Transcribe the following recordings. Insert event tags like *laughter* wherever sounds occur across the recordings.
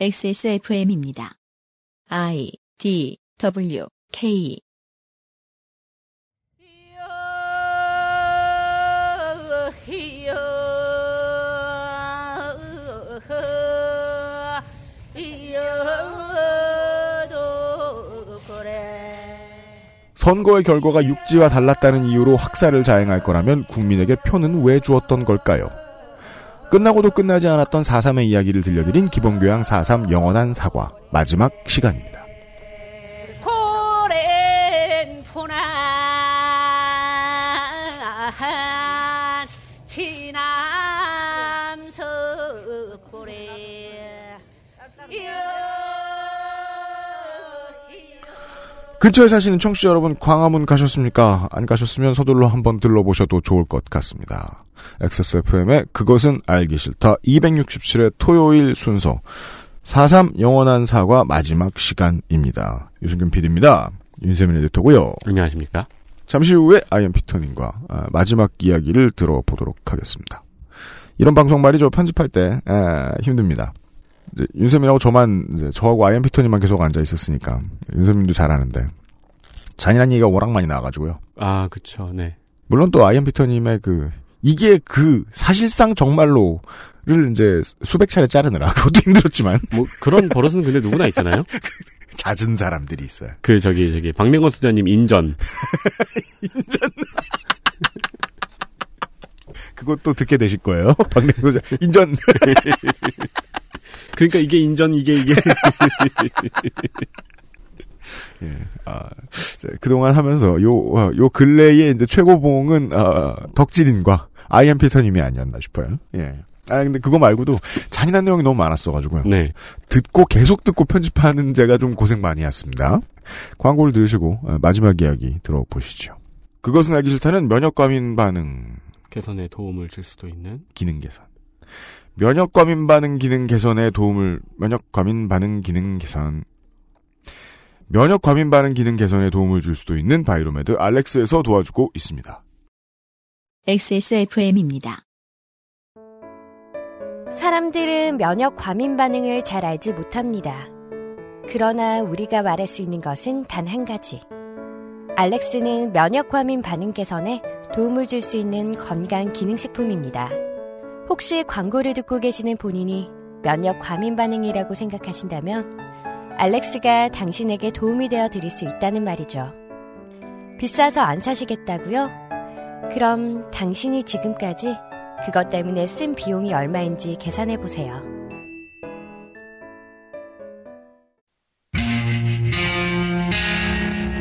XSFM입니다. I D W K 선거의 결과가 육지와 달랐다는 이유로 학살을 자행할 거라면 국민에게 표는 왜 주었던 걸까요? 끝나고도 끝나지 않았던 4.3의 이야기를 들려드린 기본교양 4.3 영원한 사과 마지막 시간입니다. 근처에 사시는 청취자 여러분 광화문 가셨습니까? 안 가셨으면 서둘러 한번 들러보셔도 좋을 것 같습니다. XSFM의 그것은 알기 싫다 267회 토요일 순서 4.3 영원한 사과 마지막 시간입니다. 유승균 PD입니다. 윤세민 에디터고요. 안녕하십니까? 잠시 후에 아이엠 피터님과 아, 마지막 이야기를 들어보도록 하겠습니다. 이런 방송 말이죠. 편집할 때 에, 힘듭니다. 윤세민하고 저만 이제 저하고 아이엠 피터님만 계속 앉아 있었으니까 윤세민도 잘하는데 잔인한 얘기가 워낙 많이 나와가지고요. 아, 그쵸, 네. 물론 또 아이엠 피터님의 그 이게 그 사실상 정말로를 이제 수백 차례 자르느라 *laughs* 그것도 힘들었지만 뭐, 그런 버릇은 근데 누구나 있잖아요? *laughs* 잦은 사람들이 있어요. 그, 저기, 저기, 박명건 소장님 인전. *laughs* 그것도 듣게 되실 거예요. 박래소장 인전 그러니까 이게 인전, 이게, 이게. *laughs* 예, 아, 그동안 하면서 요, 어, 요 근래에 이제 최고봉은, 어, 덕질인과 아이엠 피터님이 아니었나 싶어요. 예. 아, 근데 그거 말고도 잔인한 내용이 너무 많았어가지고요. 네. 듣고 계속 듣고 편집하는 제가 좀 고생 많이 했습니다. 광고를 들으시고, 어, 마지막 이야기 들어보시죠. 그것은 알기 싫다는 면역과민 반응 개선에 도움을 줄 수도 있는. 기능 개선. 면역 과민 반응 기능 개선에 도움을, 면역 과민 반응 기능 개선. 면역 과민 반응 기능 개선에 도움을 줄 수도 있는 바이로메드 알렉스에서 도와주고 있습니다. XSFM입니다. 사람들은 면역 과민 반응을 잘 알지 못합니다. 그러나 우리가 말할 수 있는 것은 단 한 가지. 알렉스는 면역 과민 반응 개선에 도움을 줄 수 있는 건강 기능식품입니다. 혹시 광고를 듣고 계시는 본인이 면역 과민 반응이라고 생각하신다면 알렉스가 당신에게 도움이 되어 드릴 수 있다는 말이죠. 비싸서 안 사시겠다고요? 그럼 당신이 지금까지 그것 때문에 쓴 비용이 얼마인지 계산해 보세요.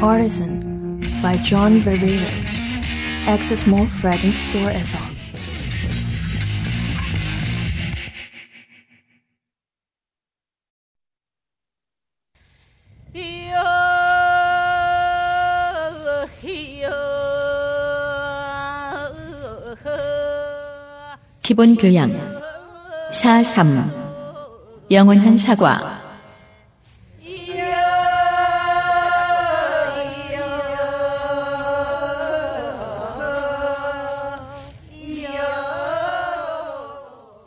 Artisan by John Varvatos. Access Mall Fragrance Store as on. 기본 교양. 4.3 영원한 사과.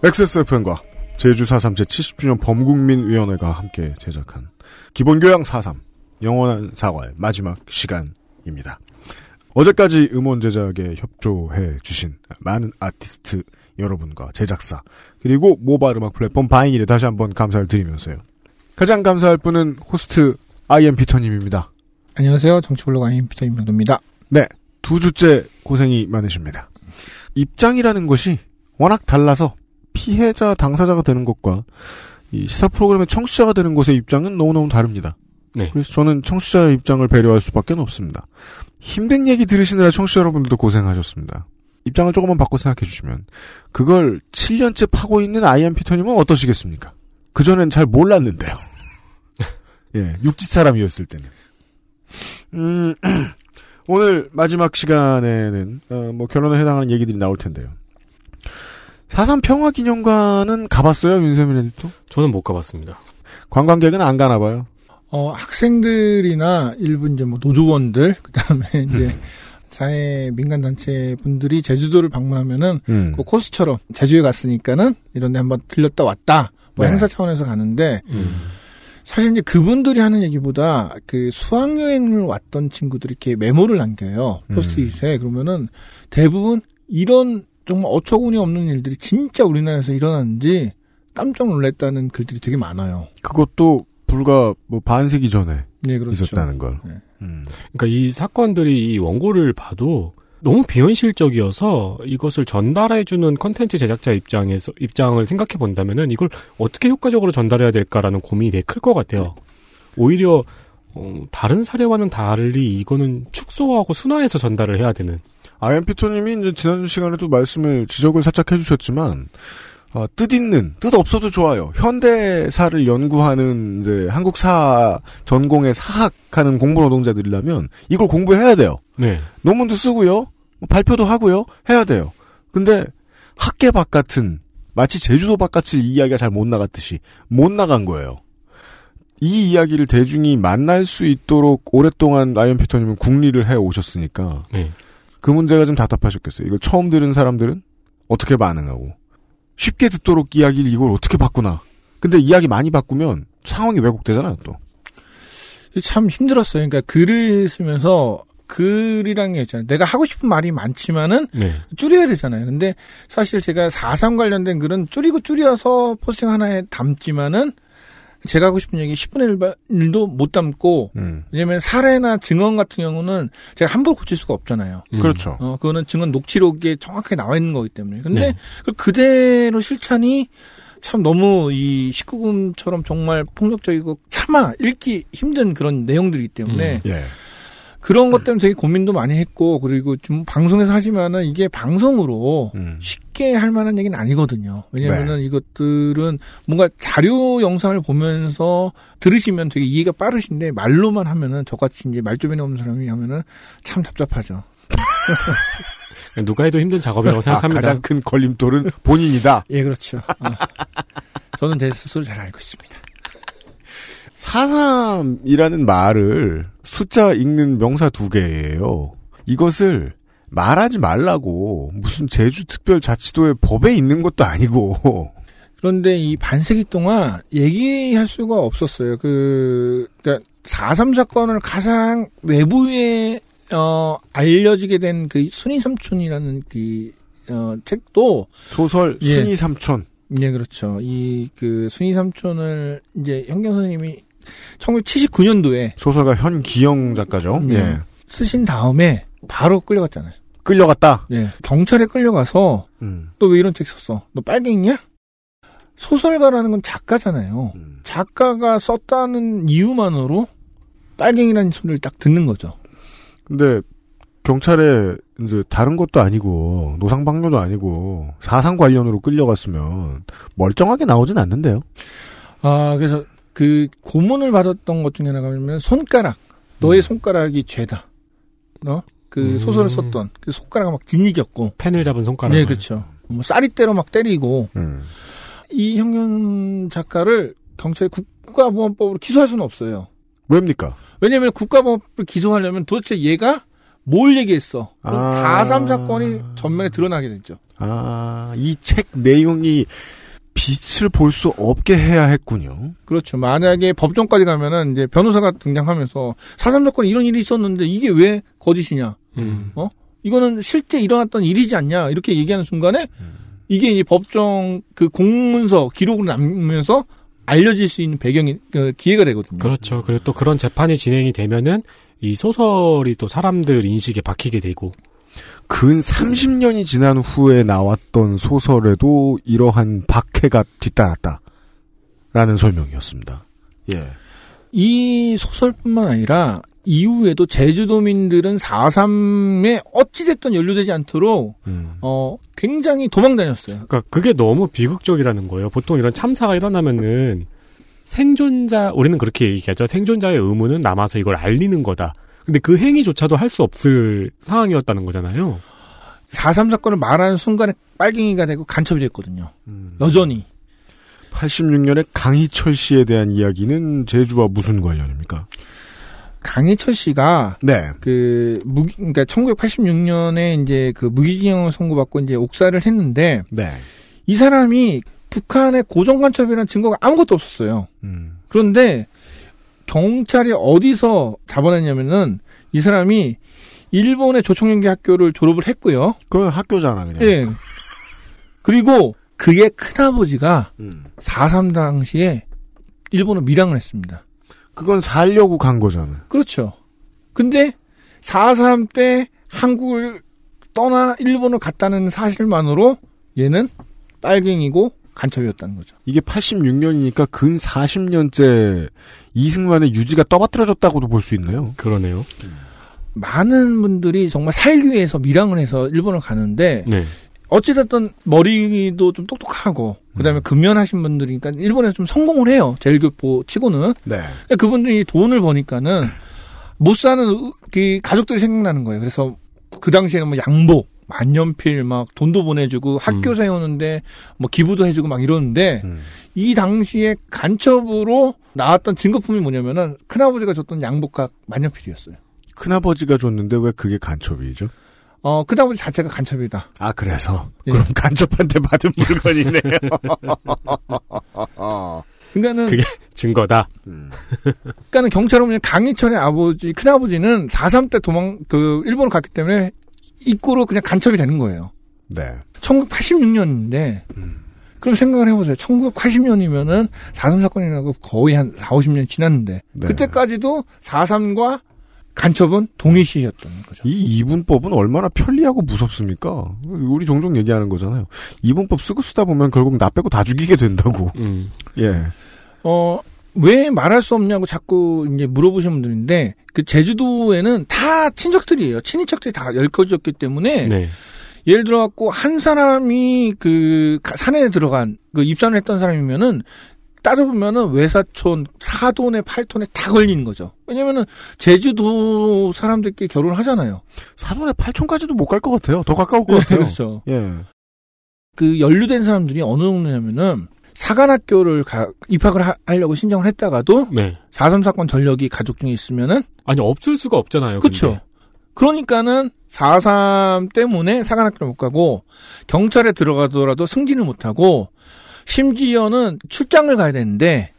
XSFM과 제주 4.3 제70주년 범국민위원회가 함께 제작한 기본교양 4.3 영원한 사과의 마지막 시간입니다. 어제까지 음원 제작에 협조해 주신 많은 아티스트 여러분과 제작사 그리고 모바일 음악 플랫폼 바이닐에 다시 한번 감사를 드리면서요. 가장 감사할 분은 호스트 아이엠 피터님입니다. 안녕하세요. 정치블로그 아이엠피터 임병도입니다. 네, 두 주째 고생이 많으십니다. 입장이라는 것이 워낙 달라서 피해자 당사자가 되는 것과 이 시사 프로그램의 청취자가 되는 것의 입장은 너무너무 다릅니다. 네. 그래서 저는 청취자의 입장을 배려할 수밖에 없습니다. 힘든 얘기 들으시느라 청취자 여러분들도 고생하셨습니다. 입장을 조금만 바꿔 생각해 주시면 그걸 7년째 파고 있는 아이엠 피터님은 어떠시겠습니까? 그전엔 잘 몰랐는데요. *laughs* 예, 육지 사람이었을 때는. 음, *clears throat* 오늘 마지막 시간에는 어, 뭐 결론에 해당하는 얘기들이 나올 텐데요. 사삼 평화기념관은 가봤어요, 윤세민 에디터? 저는 못 가봤습니다. 관광객은 안 가나 봐요. 어, 학생들이나 일부 이제 뭐 노조원들, *laughs* 그 다음에 이제 사회 민간단체 분들이 제주도를 방문하면은 음. 그 코스처럼 제주에 갔으니까는 이런 데 한번 들렸다 왔다. 뭐 네. 행사 차원에서 가는데 음. 사실 이제 그분들이 하는 얘기보다 그 수학여행을 왔던 친구들이 이렇게 메모를 남겨요. 음. 포스트잇에. 그러면은 대부분 이런 정말 어처구니 없는 일들이 진짜 우리나라에서 일어났는지 깜짝 놀랐다는 글들이 되게 많아요. 그것도 불과 뭐 반세기 전에 네, 그렇죠. 있었다는 걸. 네. 음. 그러니까 이 사건들이 이 원고를 봐도 너무 비현실적이어서 이것을 전달해주는 컨텐츠 제작자 입장에서 입장을 생각해 본다면은 이걸 어떻게 효과적으로 전달해야 될까라는 고민이 되게 클 것 같아요. 오히려 어, 다른 사례와는 달리 이거는 축소하고 순화해서 전달을 해야 되는. 아이엠 피터님이 이제 지난 시간에도 말씀을 지적을 살짝 해주셨지만 어, 뜻 있는 뜻 없어도 좋아요. 현대사를 연구하는 이제 한국사 전공의 사학하는 공부 노동자들이라면 이걸 공부해야 돼요. 네. 논문도 쓰고요, 뭐 발표도 하고요, 해야 돼요. 근데 학계 밖 같은 마치 제주도 바깥을 이야기가 잘 못 나갔듯이 못 나간 거예요. 이 이야기를 대중이 만날 수 있도록 오랫동안 아이엠피터님은 궁리를 해 오셨으니까 네. 그 문제가 좀 답답하셨겠어요. 이걸 처음 들은 사람들은 어떻게 반응하고 쉽게 듣도록 이야기를 이걸 어떻게 바꾸나. 근데 이야기 많이 바꾸면 상황이 왜곡되잖아요. 또 참 힘들었어요. 그러니까 글을 쓰면서 글이라는 게 있잖아요. 내가 하고 싶은 말이 많지만은 네. 줄여야 되잖아요. 근데 사실 제가 4.3 관련된 글은 줄이고 줄여서 포스팅 하나에 담지만은 제가 하고 싶은 얘기 10분의 1도 못 담고 음. 왜냐면 사례나 증언 같은 경우는 제가 함부로 고칠 수가 없잖아요. 음. 그렇죠. 어, 그거는 증언 녹취록에 정확하게 나와 있는 거기 때문에. 근데 네. 그대로 실천이 참 너무 이 19금처럼 정말 폭력적이고 차마 읽기 힘든 그런 내용들이기 때문에 음. 예. 그런 것 때문에 되게 고민도 많이 했고 그리고 좀 방송에서 하지만은 이게 방송으로 음. 쉽게 할 만한 얘기는 아니거든요. 왜냐면은 네. 이것들은 뭔가 자료 영상을 보면서 들으시면 되게 이해가 빠르신데 말로만 하면은 저같이 이제 말주변에 없는 사람이 하면은 참 답답하죠. *laughs* 누가 해도 힘든 작업이라고 아, 생각합니다. 가장 큰 걸림돌은 본인이다. 예, 그렇죠. 어. *laughs* 저는 제 스스로 잘 알고 있습니다. 4.3이라는 말을 숫자 읽는 명사 두 개예요. 이것을 말하지 말라고 무슨 제주특별자치도의 법에 있는 것도 아니고 그런데 이 반세기 동안 얘기할 수가 없었어요. 그, 그니까, 4.3 사건을 가장 외부에, 어, 알려지게 된 그 순위 삼촌이라는 그, 어, 책도, 소설 예. 순이 삼촌. 예, 그렇죠. 이, 그, 순위 삼촌을 이제 현경 선생님이 1979년도에 소설가 현기영 작가죠. 예. 예. 쓰신 다음에 바로 끌려갔잖아요. 끌려갔다. 예. 경찰에 끌려가서 음. 너왜 이런 책 썼어? 너 빨갱이냐? 소설가라는 건 작가잖아요. 음. 작가가 썼다는 이유만으로 빨갱이라는 소리를 딱 듣는 거죠. 근데 경찰에 이제 다른 것도 아니고 노상방뇨도 아니고 사상 관련으로 끌려갔으면 멀쩡하게 나오진 않는데요. 아, 그래서 그 고문을 받았던 것 중에 하나가 뭐냐면 손가락. 너의 손가락이 죄다. 너? 그 음. 소설을 썼던 그 손가락을 막 진이겼고. 펜을 잡은 손가락. 네, 그렇죠. 뭐 쌀이대로 막 때리고 음. 이 형년 작가를 경찰이 국가보안법으로 기소할 수는 없어요. 왜입니까? 왜냐면 국가보안법을 기소하려면 도대체 얘가 뭘 얘기했어. 아. 4.3 사건이 전면에 드러나게 됐죠. 아, 이 책 내용이 빛을 볼 수 없게 해야 했군요. 그렇죠. 만약에 법정까지 가면은 이제 변호사가 등장하면서 4.3 사건에 이런 일이 있었는데 이게 왜 거짓이냐. 음. 이거는 실제 일어났던 일이지 않냐. 이렇게 얘기하는 순간에 이게 이제 법정 그 공문서 기록으로 남으면서 알려질 수 있는 배경이 그 기회가 되거든요. 그렇죠. 그리고 또 그런 재판이 진행이 되면은 이 소설이 또 사람들 인식에 박히게 되고. 근 30년이 지난 후에 나왔던 소설에도 이러한 박해가 뒤따랐다. 라는 설명이었습니다. 예. 이 소설뿐만 아니라 이후에도 제주도민들은 4.3에 어찌됐든 연루되지 않도록 음. 어 굉장히 도망 다녔어요. 그러니까 그게 너무 비극적이라는 거예요. 보통 이런 참사가 일어나면은 생존자 우리는 그렇게 얘기하죠. 생존자의 의무는 남아서 이걸 알리는 거다. 근데 그 행위조차도 할 수 없을 상황이었다는 거잖아요. 4.3 사건을 말하는 순간에 빨갱이가 되고 간첩이 됐거든요. 음. 여전히. 86년에 강희철 씨에 대한 이야기는 제주와 무슨 관련입니까? 강희철 씨가 네. 그 무기 그러니까 1986년에 이제 그 무기징역을 선고받고 이제 옥사를 했는데 네. 이 사람이 북한의 고정 간첩이라는 증거가 아무것도 없었어요. 음. 그런데 경찰이 어디서 잡아냈냐면은 이 사람이 일본의 조총연기 학교를 졸업을 했고요. 그건 학교잖아 그냥. 예. 그리고 그의 큰아버지가 음. 4.3 당시에 일본을 밀항을 했습니다. 그건 살려고 간 거잖아. 그렇죠. 근데 4.3 때 한국을 떠나 일본을 갔다는 사실만으로 얘는 빨갱이고 간첩이었다는 거죠. 이게 86년이니까 근 40년째 이승만의 유지가 떠받들어졌다고도 볼 수 있네요. 그러네요. 많은 분들이 정말 살기 위해서 밀항을 해서 일본을 가는데 네. 어찌됐든 머리도 좀 똑똑하고 그다음에 근면하신 분들이니까 일본에서 좀 성공을 해요. 제일교포 치고는 네. 근데 그분들이 돈을 버니까는 못 사는 의- 그 가족들이 생각나는 거예요. 그래서 그 당시에는 뭐 양복, 만년필 막 돈도 보내주고 학교 음. 세우는데 뭐 기부도 해주고 막 이러는데 음. 이 당시에 간첩으로 나왔던 증거품이 뭐냐면은 큰아버지가 줬던 양복과 만년필이었어요. 큰아버지가 줬는데 왜 그게 간첩이죠? 어, 큰아버지 자체가 간첩이다. 아 그래서 예. 그럼 간첩한테 받은 물건이네요. *laughs* 그러니까는 그게 증거다. 음. 그러니까는 경찰은 그냥 강희철의 아버지, 큰아버지는 4.3 때 도망, 그, 일본을 갔기 때문에 입구로 그냥 간첩이 되는 거예요. 네. 1986년인데, 음. 그럼 생각을 해보세요. 1980년이면은 4.3 사건이라고 거의 한 4, 50년 지났는데, 네. 그때까지도 4.3과 간첩은 동일시였던 거죠. 이 이분법은 얼마나 편리하고 무섭습니까? 우리 종종 얘기하는 거잖아요. 이분법 쓰고 쓰다 보면 결국 나 빼고 다 죽이게 된다고. 음. 예. 어, 왜 말할 수 없냐고 자꾸 이제 물어보시는 분들인데, 그 제주도에는 다 친척들이에요. 친인척들이 다 엮여졌기 때문에, 네. 예를 들어 갖고 한 사람이 그 가- 산에 들어간 그 입산을 했던 사람이면은 따져보면은 외사촌, 사돈에 팔톤에 다 걸리는 거죠. 왜냐면은 제주도 사람들끼리 결혼을 하잖아요. 사돈의 8촌까지도 못 갈 것 같아요. 더 가까울 것 같아요. 그렇죠. 예. 그 연루된 사람들이 어느 정도냐면은 사관학교를 가- 입학을 하, 하려고 신청을 했다가도 네. 4.3 사건 전력이 가족 중에 있으면은 아니 없을 수가 없잖아요. 그렇죠. 그러니까는 4.3 때문에 사관학교를 못 가고 경찰에 들어가더라도 승진을 못 하고 심지어는 출장을 가야 되는데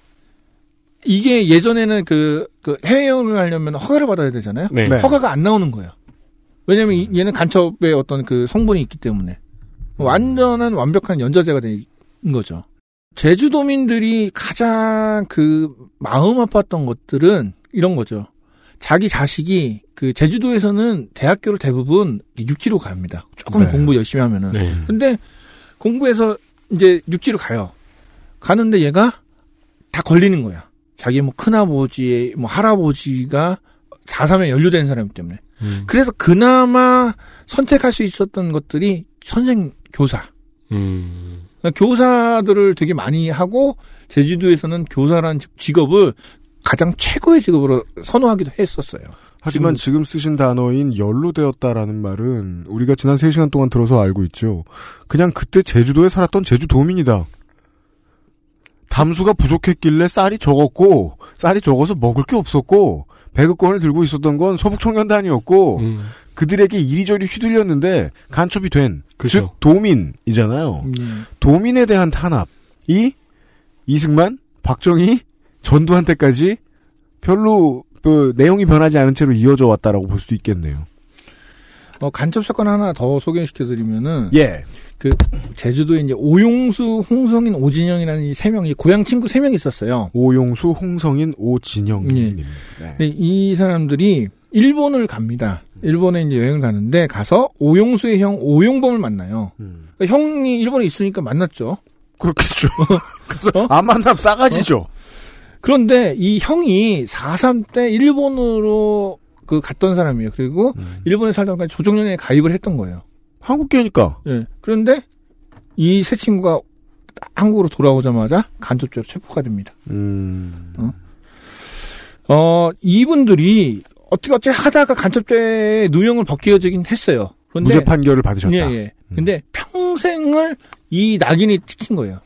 이게 예전에는 그, 그 해외여행을 하려면 허가를 받아야 되잖아요. 네. 네. 허가가 안 나오는 거예요. 왜냐면 이- 얘는 간첩의 어떤 그 성분이 있기 때문에 완전한 완벽한 연좌제가 된 거죠. 제주도민들이 가장 그 마음 아팠던 것들은 이런 거죠. 자기 자식이 그 제주도에서는 대학교를 대부분 육지로 갑니다. 조금 네. 공부 열심히 하면은. 네. 근데 공부해서 이제 육지로 가요. 가는데 얘가 다 걸리는 거야. 자기 뭐 큰아버지의 뭐 할아버지가 4.3에 연루된 사람이기 때문에. 음. 그래서 그나마 선택할 수 있었던 것들이 선생 교사. 음. 그러니까 교사들을 되게 많이 하고 제주도에서는 교사라는 직- 직업을 가장 최고의 직업으로 선호하기도 했었어요. 하지만 지금 쓰신 단어인 연루되었다라는 말은 우리가 지난 3시간 동안 들어서 알고 있죠. 그냥 그때 제주도에 살았던 제주도민이다. 담수가 부족했길래 쌀이 적었고 쌀이 적어서 먹을 게 없었고 배급권을 들고 있었던 건 서북청년단이었고 음. 그들에게 이리저리 휘둘렸는데 간첩이 된, 그죠. 즉 도민이잖아요. 음. 도민에 대한 탄압이 이승만, 박정희, 전두한테까지 별로 그 내용이 변하지 않은 채로 이어져 왔다라고 볼 수도 있겠네요. 어, 간첩 사건 하나 더 소개시켜드리면은 예. 제주도에 이제 오용수, 홍성인, 오진영이라는 이 세 명이 고향 친구 세 명이 있었어요. 오용수, 홍성인, 오진영님. 예. 네. 근데 이 사람들이 일본을 갑니다. 일본에 이제 여행을 가는데 가서 오용수의 형 오용범을 만나요. 음. 그러니까 형이 일본에 있으니까 만났죠. 그렇겠죠. *laughs* *laughs* 어? 안 만나면 싸가지죠. 그런데 이 형이 4.3 때 일본으로 그 갔던 사람이에요. 그리고 음. 일본에 살다가 조정연에 가입을 했던 거예요. 한국계니까. 예. 그런데 이 세 친구가 한국으로 돌아오자마자 간접죄로 체포가 됩니다. 음. 어, 이분들이 어떻게 어찌 하다가 간첩죄 누명을 벗겨지긴 했어요. 그런데 무죄 판결을 받으셨다. 예, 예. 근데 평생을 이 낙인이 찍힌 거예요.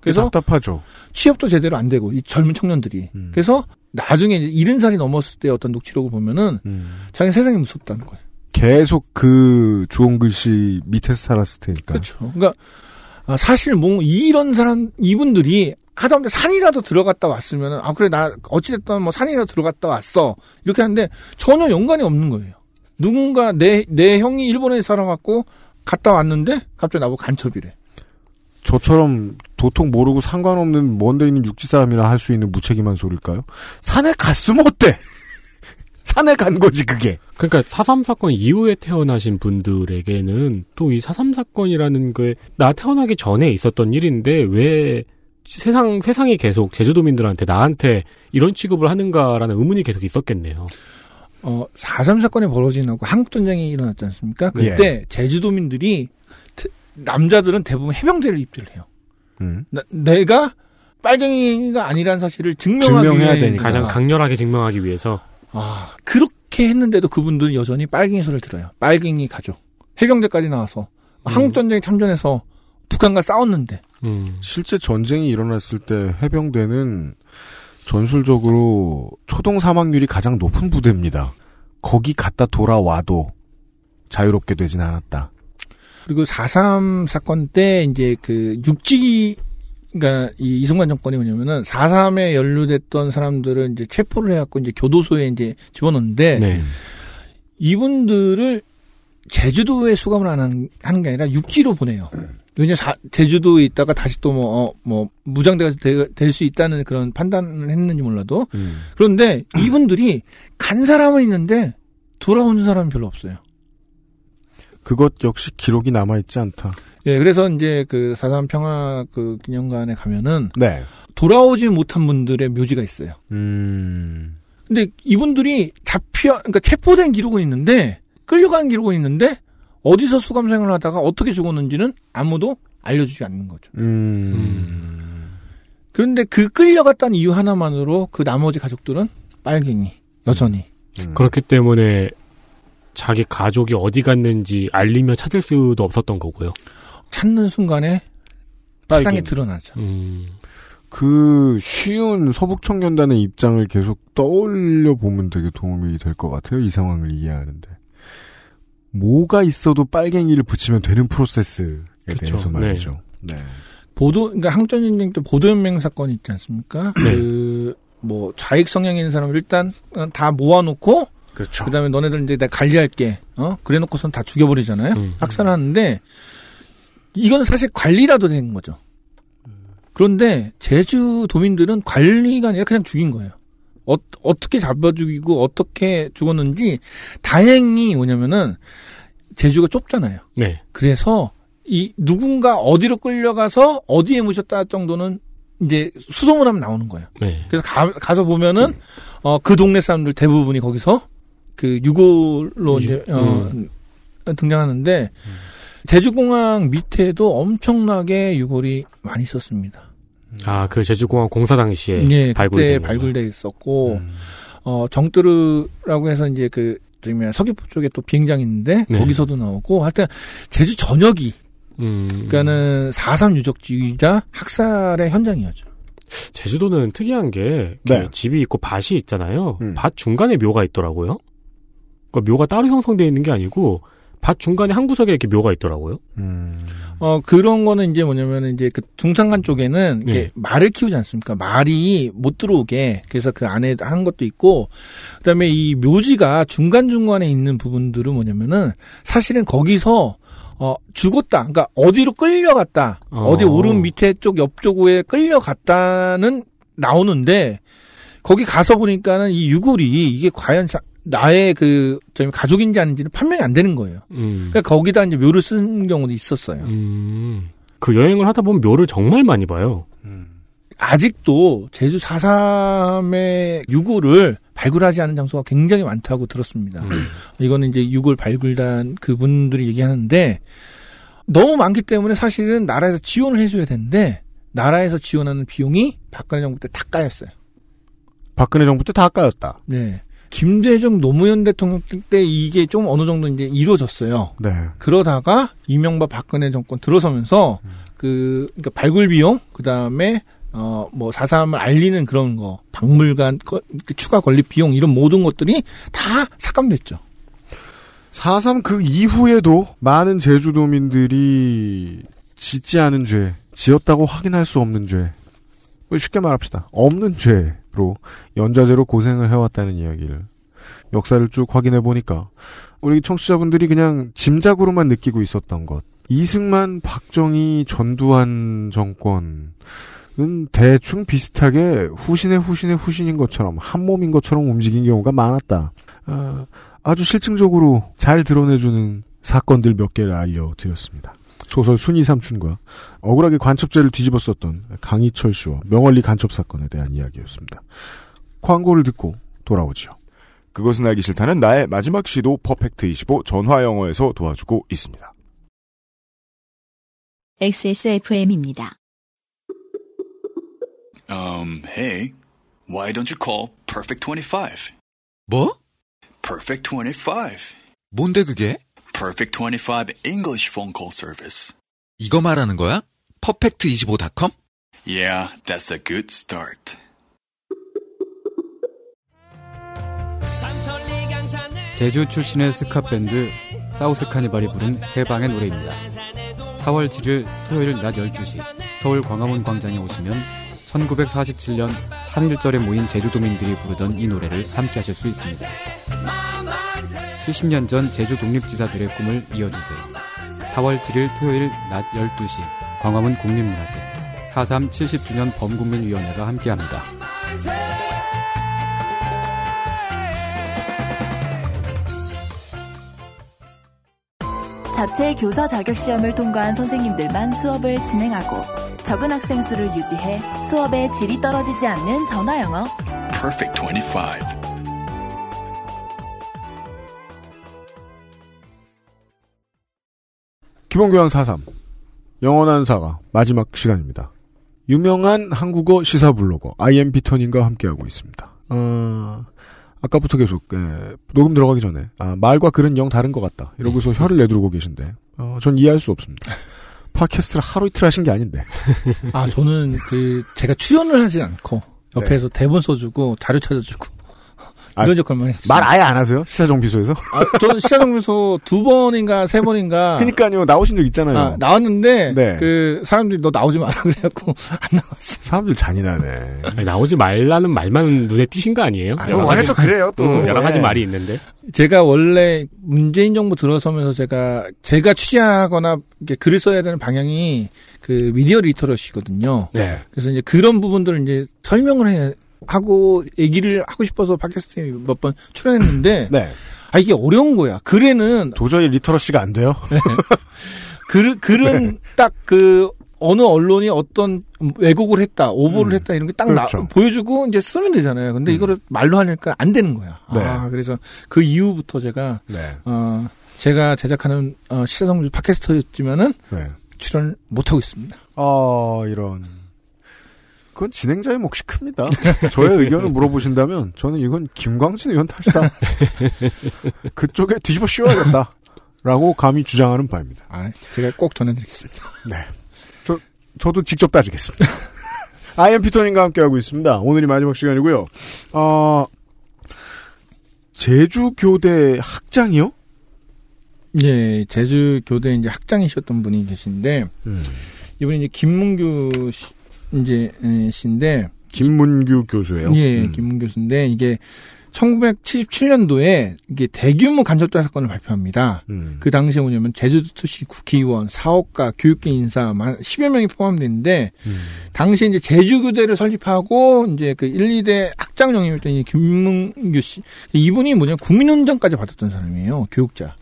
그래서 답답하죠. 취업도 제대로 안 되고 이 젊은 청년들이 음. 그래서 나중에 이제 이른 살이 넘었을 때 어떤 녹취록을 보면은 음. 자기 세상이 무섭다는 거예요. 계속 그 주홍 글씨 밑에서 살았을 테니까. 그렇죠. 그러니까 아, 사실 뭐 이런 사람 이분들이 하다못해 산이라도 들어갔다 왔으면은 아 그래 나 어찌됐든 뭐 산이라도 들어갔다 왔어 이렇게 하는데 전혀 연관이 없는 거예요. 누군가 내 내 형이 일본에 살아갖고 갔다 왔는데 갑자기 나보고 간첩이래. 저처럼 도통 모르고 상관없는 먼데 있는 육지 사람이나 할 수 있는 무책임한 소리일까요? 산에 갔으면 어때? *laughs* 산에 간 거지 그게. 그러니까 4.3 사건 이후에 태어나신 분들에게는 또이4.3 사건이라는 게 나 태어나기 전에 있었던 일인데 왜 세상 세상이 계속 제주도민들한테 나한테 이런 취급을 하는가라는 의문이 계속 있었겠네요. 어, 4.3 사건이 벌어지고 한국 전쟁이 일어났지 않습니까? 그때 제주도민들이 대- 남자들은 대부분 해병대를 입대를 해요. 음. 나- 내가 빨갱이가 아니라는 사실을 증명하기 증명해야 위해 되니까. 가장 강렬하게 증명하기 위해서 아, 그렇게 했는데도 그분들은 여전히 빨갱이 소리를 들어요. 빨갱이 가족. 해병대까지 나와서 한국 전쟁에 참전해서 북한과 싸웠는데 음, 실제 전쟁이 일어났을 때 해병대는 전술적으로 초동 사망률이 가장 높은 부대입니다. 거기 갔다 돌아와도 자유롭게 되진 않았다. 그리고 4.3 사건 때 이제 그 육지 그러니까 이 이승만 정권이 뭐냐면은 4.3에 연루됐던 사람들을 이제 체포를 해갖고 이제 교도소에 이제 집어넣는데 네. 이분들을 제주도에 수감을 안 하는, 하는 게 아니라 육지로 보내요. 왜냐 자- 제주도에 있다가 다시 또뭐 어, 뭐 무장대가 될 수 있다는 그런 판단을 했는지 몰라도 음. 그런데 이분들이 간 사람은 있는데 돌아오는 사람은 별로 없어요. 그것 역시 기록이 남아 있지 않다. 예, 그래서 이제 그 사삼 평화 그 기념관에 가면은 네. 돌아오지 못한 분들의 묘지가 있어요. 음. 근데 이분들이 잡혀, 그러니까 체포된 기록은 있는데 끌려간 기록은 있는데 어디서 수감 생활을 하다가 어떻게 죽었는지는 아무도 알려주지 않는 거죠. 음. 그런데 그 끌려갔다는 이유 하나만으로 그 나머지 가족들은 빨갱이 여전히. 음. 그렇기 때문에 자기 가족이 어디 갔는지 알리며 찾을 수도 없었던 거고요. 찾는 순간에 빨갱이. 드러나죠. 음, 그 쉬운 서북 청년단의 입장을 계속 떠올려 보면 되게 도움이 될 것 같아요. 이 상황을 이해하는데 뭐가 있어도 빨갱이를 붙이면 되는 프로세스에 그쵸. 대해서 말이죠. 네. 보도, 그러니까 한국전쟁 때 보도연맹 사건 있지 않습니까? 네. 그, 뭐, 좌익 성향이 있는 사람을 일단 다 모아놓고, 그렇죠. 그 다음에 너네들 이제 내가 관리할게, 어? 그래 놓고선 다 죽여버리잖아요? 음. 학살하는데, 이건 사실 관리라도 되는 거죠. 그런데, 제주 도민들은 관리가 아니라 그냥 죽인 거예요. 어, 어떻게 잡아 죽이고, 어떻게 죽었는지, 다행히 뭐냐면은, 제주가 좁잖아요. 네. 그래서 이 누군가 어디로 끌려가서 어디에 묻혔다 정도는 이제 수소문 하면 나오는 거예요. 네. 그래서 가, 서 보면은 어그 동네 사람들 대부분이 거기서 그 유골로 유- 이제 어 등장하는데 제주공항 밑에도 엄청나게 유골이 많이 있었습니다. 아, 그 제주공항 공사 당시에 예, 거구나. 발굴돼 있었고 음. 어 정뜨르라고 해서 이제 그 뭐야, 서귀포 쪽에 또 비행장 있는데 네. 거기서도 나오고 하여튼 제주 전역이 음, 그러니까는 4.3 유적지이자 학살의 현장이었죠. 제주도는 특이한 게 네. 집이 있고 밭이 있잖아요. 음. 밭 중간에 묘가 있더라고요. 그러니까 묘가 따로 형성되어 있는 게 아니고 밭 중간에 한 구석에 이렇게 묘가 있더라고요. 음. 어, 그런 거는 이제 뭐냐면 이제 그 중산간 쪽에는 이게 네. 말을 키우지 않습니까? 말이 못 들어오게. 그래서 그 안에 한 것도 있고, 그 다음에 이 묘지가 중간 중간에 있는 부분들은 뭐냐면은 사실은 거기서 어, 죽었다. 그러니까 어디로 끌려갔다. 어. 어. 디 오른 밑에 쪽 옆쪽에 끌려갔다는 나오는데 거기 가서 보니까는 이 유골이 이게 과연 자- 나의 그, 저 가족인지 아닌지는 판명이 안 되는 거예요. 음. 그러니까 거기다 이제 묘를 쓰는 경우도 있었어요. 음. 그 여행을 하다 보면 묘를 정말 많이 봐요. 아직도 제주 4.3의 유골을 발굴하지 않은 장소가 굉장히 많다고 들었습니다. 음. 이거는 이제 유골 발굴단 그분들이 얘기하는데 너무 많기 때문에 사실은 나라에서 지원을 해줘야 되는데 나라에서 지원하는 비용이 박근혜 정부 때 다 까였어요. 박근혜 정부 때 다 까였다. 네. 김대중 노무현 대통령 때 이게 좀 어느 정도 이제 이루어졌어요. 네. 그러다가 이명박 박근혜 정권 들어서면서 그 그러니까 발굴 비용 그다음에 어뭐 사삼을 알리는 그런 거 박물관 거- 그 추가 건립 비용 이런 모든 것들이 다 삭감됐죠. 4.3그 이후에도 많은 제주도민들이 짓지 않은 죄, 지었다고 확인할 수 없는 죄. 쉽게 말합시다. 없는 죄 로 연좌제로 고생을 해왔다는 이야기를 역사를 쭉 확인해 보니까 우리 청취자분들이 그냥 짐작으로만 느끼고 있었던 것. 이승만, 박정희, 전두환 정권은 대충 비슷하게 후신의 후신의 후신인 것처럼 한 몸인 것처럼 움직인 경우가 많았다. 아, 아주 실증적으로 잘 드러내주는 사건들 몇 개를 알려드렸습니다. 소설 순이 삼춘과 억울하게 간첩죄를 뒤집었었던 강희철 씨와 명월리 간첩 사건에 대한 이야기였습니다. 광고를 듣고 돌아오죠. 그것은 알기 싫다는 나의 마지막 시도 퍼펙트 25 전화 영어에서 도와주고 있습니다. XSFM입니다. Um, hey, why don't you call Perfect 25? 뭐? Perfect 25. 뭔데 그게? Perfect 25 English phone call service. 이거 말하는 거야? 퍼펙트25.com? Yeah, that's a good start. 제주 출신의 스카 밴드 사우스 카니발이 부른 해방의 노래입니다. 4월 7일 토요일 낮 12시 서울 광화문 광장에 오시면 1947년 3.1절에 모인 제주도민들이 부르던 이 노래를 함께 하실 수 있습니다. 70년 전 제주 독립지사들의 꿈을 이어주세요. 4월 7일 토요일 낮 12시 광화문 국립문화재 4.3 70주년 범국민위원회가 함께합니다. 자체 교사 자격 시험을 통과한 선생님들만 수업을 진행하고 적은 학생 수를 유지해 수업의 질이 떨어지지 않는 전화 영어. Perfect 25. 기본교양 4.3 영원한 사과 마지막 시간입니다. 유명한 한국어 시사 블로거 IM 비턴님과 함께하고 있습니다. 어, 아까부터 계속 예, 녹음 들어가기 전에 아, 말과 글은 영 다른 것 같다 이러고서 혀를 내두르고 계신데 어, 전 이해할 수 없습니다. 팟캐스트를 하루 이틀 하신 게 아닌데. 아 저는 그 제가 출연을 하지 않고 옆에서 대본 써주고 자료 찾아주고 아, 이런 역할만 했어요. 말 아예 안 하세요? 시사정비소에서? 아, 저는 시사정비소 두 번인가 세 번인가 *laughs* 그니까요 나오신 적 있잖아요. 아, 나왔는데 네. 그 사람들이 너 나오지 마라 그래갖고 안 나왔어요. 사람들 잔인하네. 아니, 나오지 말라는 말만 눈에 띄신 거 아니에요? 아니, 원래 또 그래요 또. 음, 여러 가지 네. 말이 있는데. 제가 원래 문재인 정부 들어서면서 제가 제가 취재하거나 이렇게 글을 써야 되는 방향이 그 미디어 리터러시거든요. 네. 그래서 이제 그런 부분들을 이제 설명을 해 하고 얘기를 하고 싶어서 팟캐스트에 몇 번 출연했는데 *laughs* 네. 아 이게 어려운 거야. 글에는 도저히 리터러시가 안 돼요. *laughs* 글 글은 딱그 어느 언론이 어떤 왜곡을 했다, 오보를 음. 했다 이런 게딱 그렇죠. 보여주고 이제 쓰면 되잖아요. 근데 음. 이거를 말로 하니까 안 되는 거야. 네. 아 그래서 그 이후부터 제가 네. 어 제가 제작하는 어, 시사성주 팟캐스터였지만은 네. 출연을 못 하고 있습니다. 어, 이런. 그건 진행자의 몫이 큽니다. 저의 의견을 물어보신다면 저는 이건 김광진 의원 탓이다. *laughs* 그쪽에 뒤집어 씌워야겠다. 라고 감히 주장하는 바입니다. 아 제가 꼭 전해드리겠습니다. 네. 저, 저도 직접 따지겠습니다. *laughs* 아이엠 피터님과 함께하고 있습니다. 오늘이 마지막 시간이고요. 어, 제주교대 학장이요? 예, 제주 교대 이제 학장이셨던 분이 계신데 음. 이분이 이제 김문규 씨, 이제 에, 씨인데 김문규 교수예요. 예, 음. 김문규 씨인데 이게 1977년도에 이게 대규모 간접자 사건을 발표합니다. 음. 그 당시에 뭐냐면 제주도시 국회의원, 사업가, 교육계 인사 한 10여 명이 포함됐는데 음. 당시에 이제 제주교대를 설립하고 이제 그 1, 2대 학장 영임했던 이 김문규 씨 이분이 뭐냐면 국민훈장까지 받았던 사람이에요. 교육자.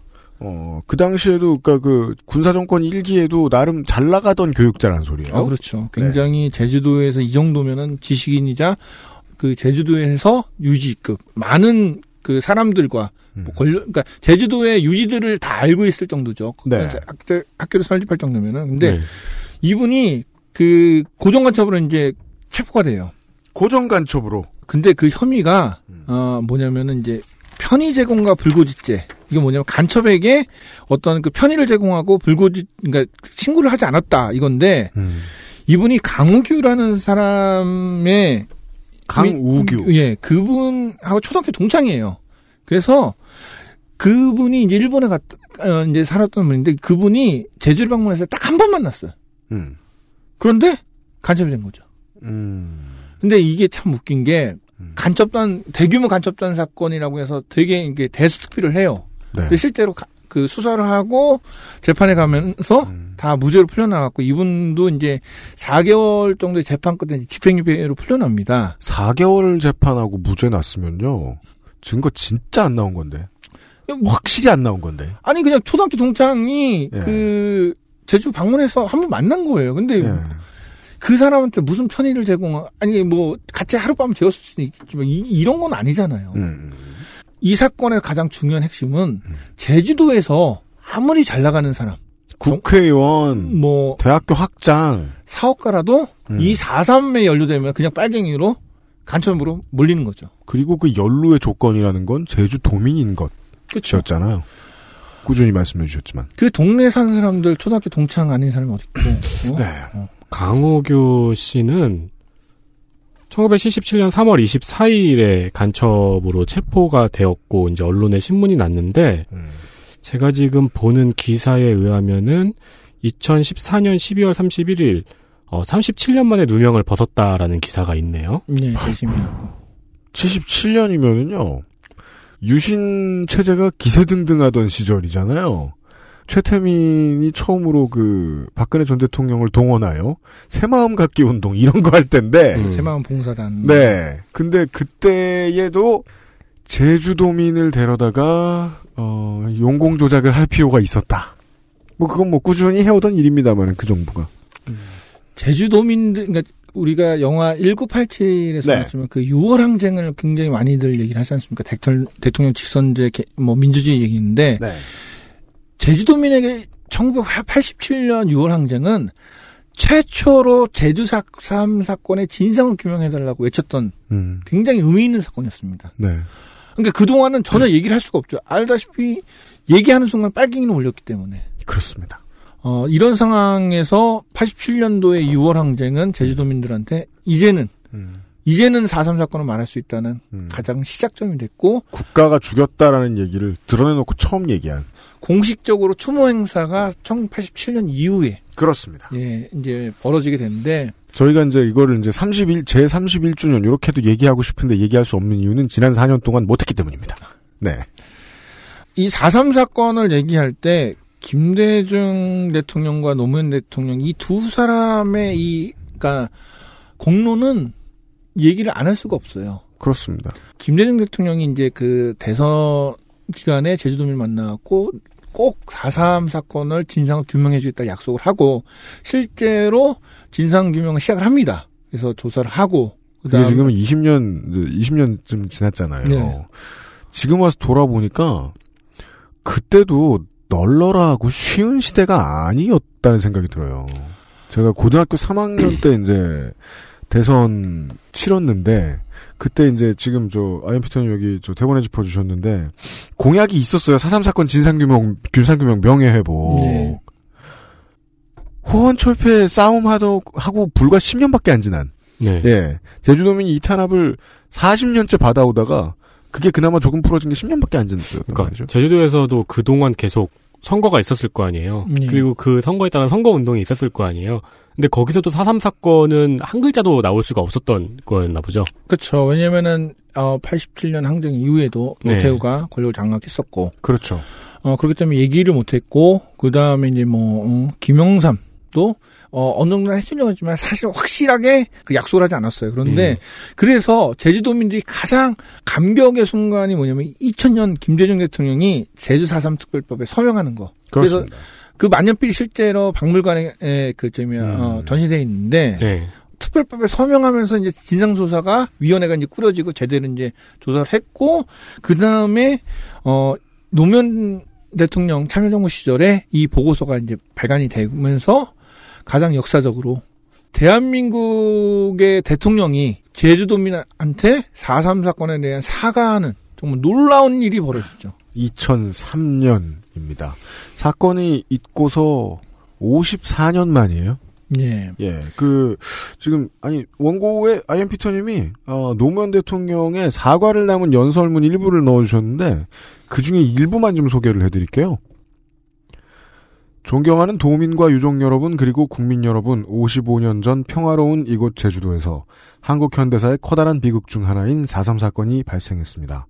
어, 그 당시에도, 그니까 그, 군사정권 일기에도 나름 잘 나가던 교육자란 소리예요 아, 그렇죠. 네. 굉장히 제주도에서 이 정도면은 지식인이자 그 제주도에서 유지급 많은 그 사람들과 음. 뭐 권력, 그러니까 제주도의 유지들을 다 알고 있을 정도죠. 네. 학교, 학교를 설립할 정도면은 근데 네. 이분이 그 고정간첩으로 이제 체포가 돼요. 고정간첩으로. 근데 그 혐의가 음. 어 뭐냐면은 이제 편의 제공과 불고지죄. 이게 뭐냐면 간첩에게 어떤 그 편의를 제공하고 불고지 그러니까 신고를 하지 않았다 이건데 음. 이분이 강우규라는 사람의 강우규. 예, 그분하고 초등학교 동창이에요. 그래서 그분이 이제 일본에 갔, 어, 이제 살았던 분인데 그분이 제주를 방문해서 딱 한 번 만났어요. 음. 그런데 간첩이 된 거죠. 음. 근데 이게 참 웃긴 게 간첩단 대규모 간첩단 사건이라고 해서 되게 이게 대수특비를 해요. 네. 근데 실제로 가- 그 수사를 하고 재판에 가면서 음. 다 무죄로 풀려나갔고 이분도 이제 4개월 정도의 재판 끝에 집행유예로 풀려납니다. 4개월 재판하고 무죄 났으면요. 증거 진짜 안 나온 건데. 확실히 안 나온 건데. 아니 그냥 초등학교 동창이 예. 그 제주 방문해서 한 번 만난 거예요. 근데 예. 그 사람한테 무슨 편의를 제공 아니 뭐 같이 하룻밤 재웠을 수는 있겠지만 이, 이런 건 아니잖아요. 음. 이 사건의 가장 중요한 핵심은 제주도에서 아무리 잘 나가는 사람 국회의원, 뭐 대학교 학장, 사업가라도 음. 이 4.3에 연루되면 그냥 빨갱이로 간첩으로 몰리는 거죠. 그리고 그 연루의 조건이라는 건 제주 도민인 것이었잖아요. 꾸준히 말씀해 주셨지만. 그 동네 에 사는 사람들 초등학교 동창 아닌 사람이 어디 있고. 어? 네. 강호규 씨는 1977년 3월 24일에 간첩으로 체포가 되었고 이제 언론에 신문이 났는데 음. 제가 지금 보는 기사에 의하면은 2014년 12월 31일 어, 37년 만에 누명을 벗었다라는 기사가 있네요. 네, 재심이 하고. 77년이면은요. 유신 체제가 기세등등하던 시절이잖아요. 최태민이 처음으로 그 박근혜 전 대통령을 동원하여 새마음 갖기 운동 이런 거 할 때인데 음. 새마음 봉사단. 네. 근데 그때에도 제주도민을 데려다가 어 용공 조작을 할 필요가 있었다. 뭐 그건 뭐 꾸준히 해오던 일입니다만 그 정부가. 제주도민들, 그러니까 우리가 영화 1987에서 네. 봤지만 그 6월 항쟁을 굉장히 많이들 얘기를 하지 않습니까? 대통령, 대통령 직선제, 개- 뭐 민주주의 얘기인데 네. 제주도민에게 1987년 6월 항쟁은 최초로 제주 3 사건의 진상을 규명해달라고 외쳤던 음. 굉장히 의미 있는 사건이었습니다. 네. 그러니까 그동안은 전혀 얘기를 할 수가 없죠. 알다시피 얘기하는 순간 빨갱이는 올렸기 때문에. 그렇습니다. 어, 이런 상황에서 87년도의 6월 항쟁은 제주도민들한테 이제는 음. 이제는 4.3 사건을 말할 수 있다는 음. 가장 시작점이 됐고 국가가 죽였다라는 얘기를 드러내놓고 처음 얘기한. 공식적으로 추모 행사가 1987년 이후에 그렇습니다. 예, 이제 벌어지게 됐는데 저희가 이제 이거를 이제 31, 제 31주년, 이렇게도 얘기하고 싶은데 얘기할 수 없는 이유는 지난 4년 동안 못했기 때문입니다. 네. 이 4.3 사건을 얘기할 때 김대중 대통령과 노무현 대통령 이 두 사람의 이 그러니까 공로는 얘기를 안 할 수가 없어요. 그렇습니다. 김대중 대통령이 이제 그 대선 기간에 제주도민을 만나고 꼭 4.3 사건을 진상을 규명해 주겠다 약속을 하고 실제로 진상 규명을 시작을 합니다. 그래서 조사를 하고 그게 지금은 20년, 이제 20년쯤 지났잖아요. 네. 지금 와서 돌아보니까 그때도 널널하고 쉬운 시대가 아니었다는 생각이 들어요. 제가 고등학교 3학년 때 이제 대선 치렀는데 그때 이제 지금 저 아이엠피터님 여기 저 대본에 짚어주셨는데 공약이 있었어요. 4.3 사건 진상규명, 균상규명 명예회복. 네. 호원철폐 싸움하도 하고 불과 10년밖에 안 지난 네. 예. 제주도민이 이 탄압을 40년째 받아오다가 그게 그나마 조금 풀어진 게 10년밖에 안 지났어요. 그러니까 제주도에서도 그동안 계속 선거가 있었을 거 아니에요. 네. 그리고 그 선거에 따른 선거 운동이 있었을 거 아니에요. 근데 거기서도 4.3 사건은 한 글자도 나올 수가 없었던 거였나 보죠. 그렇죠. 왜냐면은 어 87년 항쟁 이후에도 네. 노태우가 권력을 장악했었고 그렇죠. 어 그렇기 때문에 얘기를 못 했고 그 다음에 이제 뭐 음, 김영삼도 어 어느 정도 해주려고 했지만 사실 확실하게 그 약속을 하지 않았어요. 그런데 음. 그래서 제주도민들이 가장 감격의 순간이 뭐냐면 2000년 김대중 대통령이 제주 4.3 특별법에 서명하는 거. 그래서 그렇습니다. 그 만년필이 실제로 박물관에 에, 그 점이 음. 어, 전시돼 있는데 네. 특별법에 서명하면서 이제 진상조사가 위원회가 이제 꾸려지고 제대로 이제 조사를 했고 그 다음에 어 노무현 대통령 참여정부 시절에 이 보고서가 이제 발간이 되면서 가장 역사적으로 대한민국의 대통령이 제주도민한테 4.3 사건에 대한 사과하는 정말 놀라운 일이 벌어졌죠. 2003년 입니다. 사건이 있고서 54년 만이에요. 예. 예, 그 지금 아니 원고에 아이엠 피터님이 어, 노무현 대통령의 사과를 남은 연설문 일부를 넣어주셨는데 그 중에 일부만 좀 소개를 해드릴게요. 존경하는 도민과 유족 여러분 그리고 국민 여러분 55년 전 평화로운 이곳 제주도에서 한국 현대사의 커다란 비극 중 하나인 4.3 사건이 발생했습니다.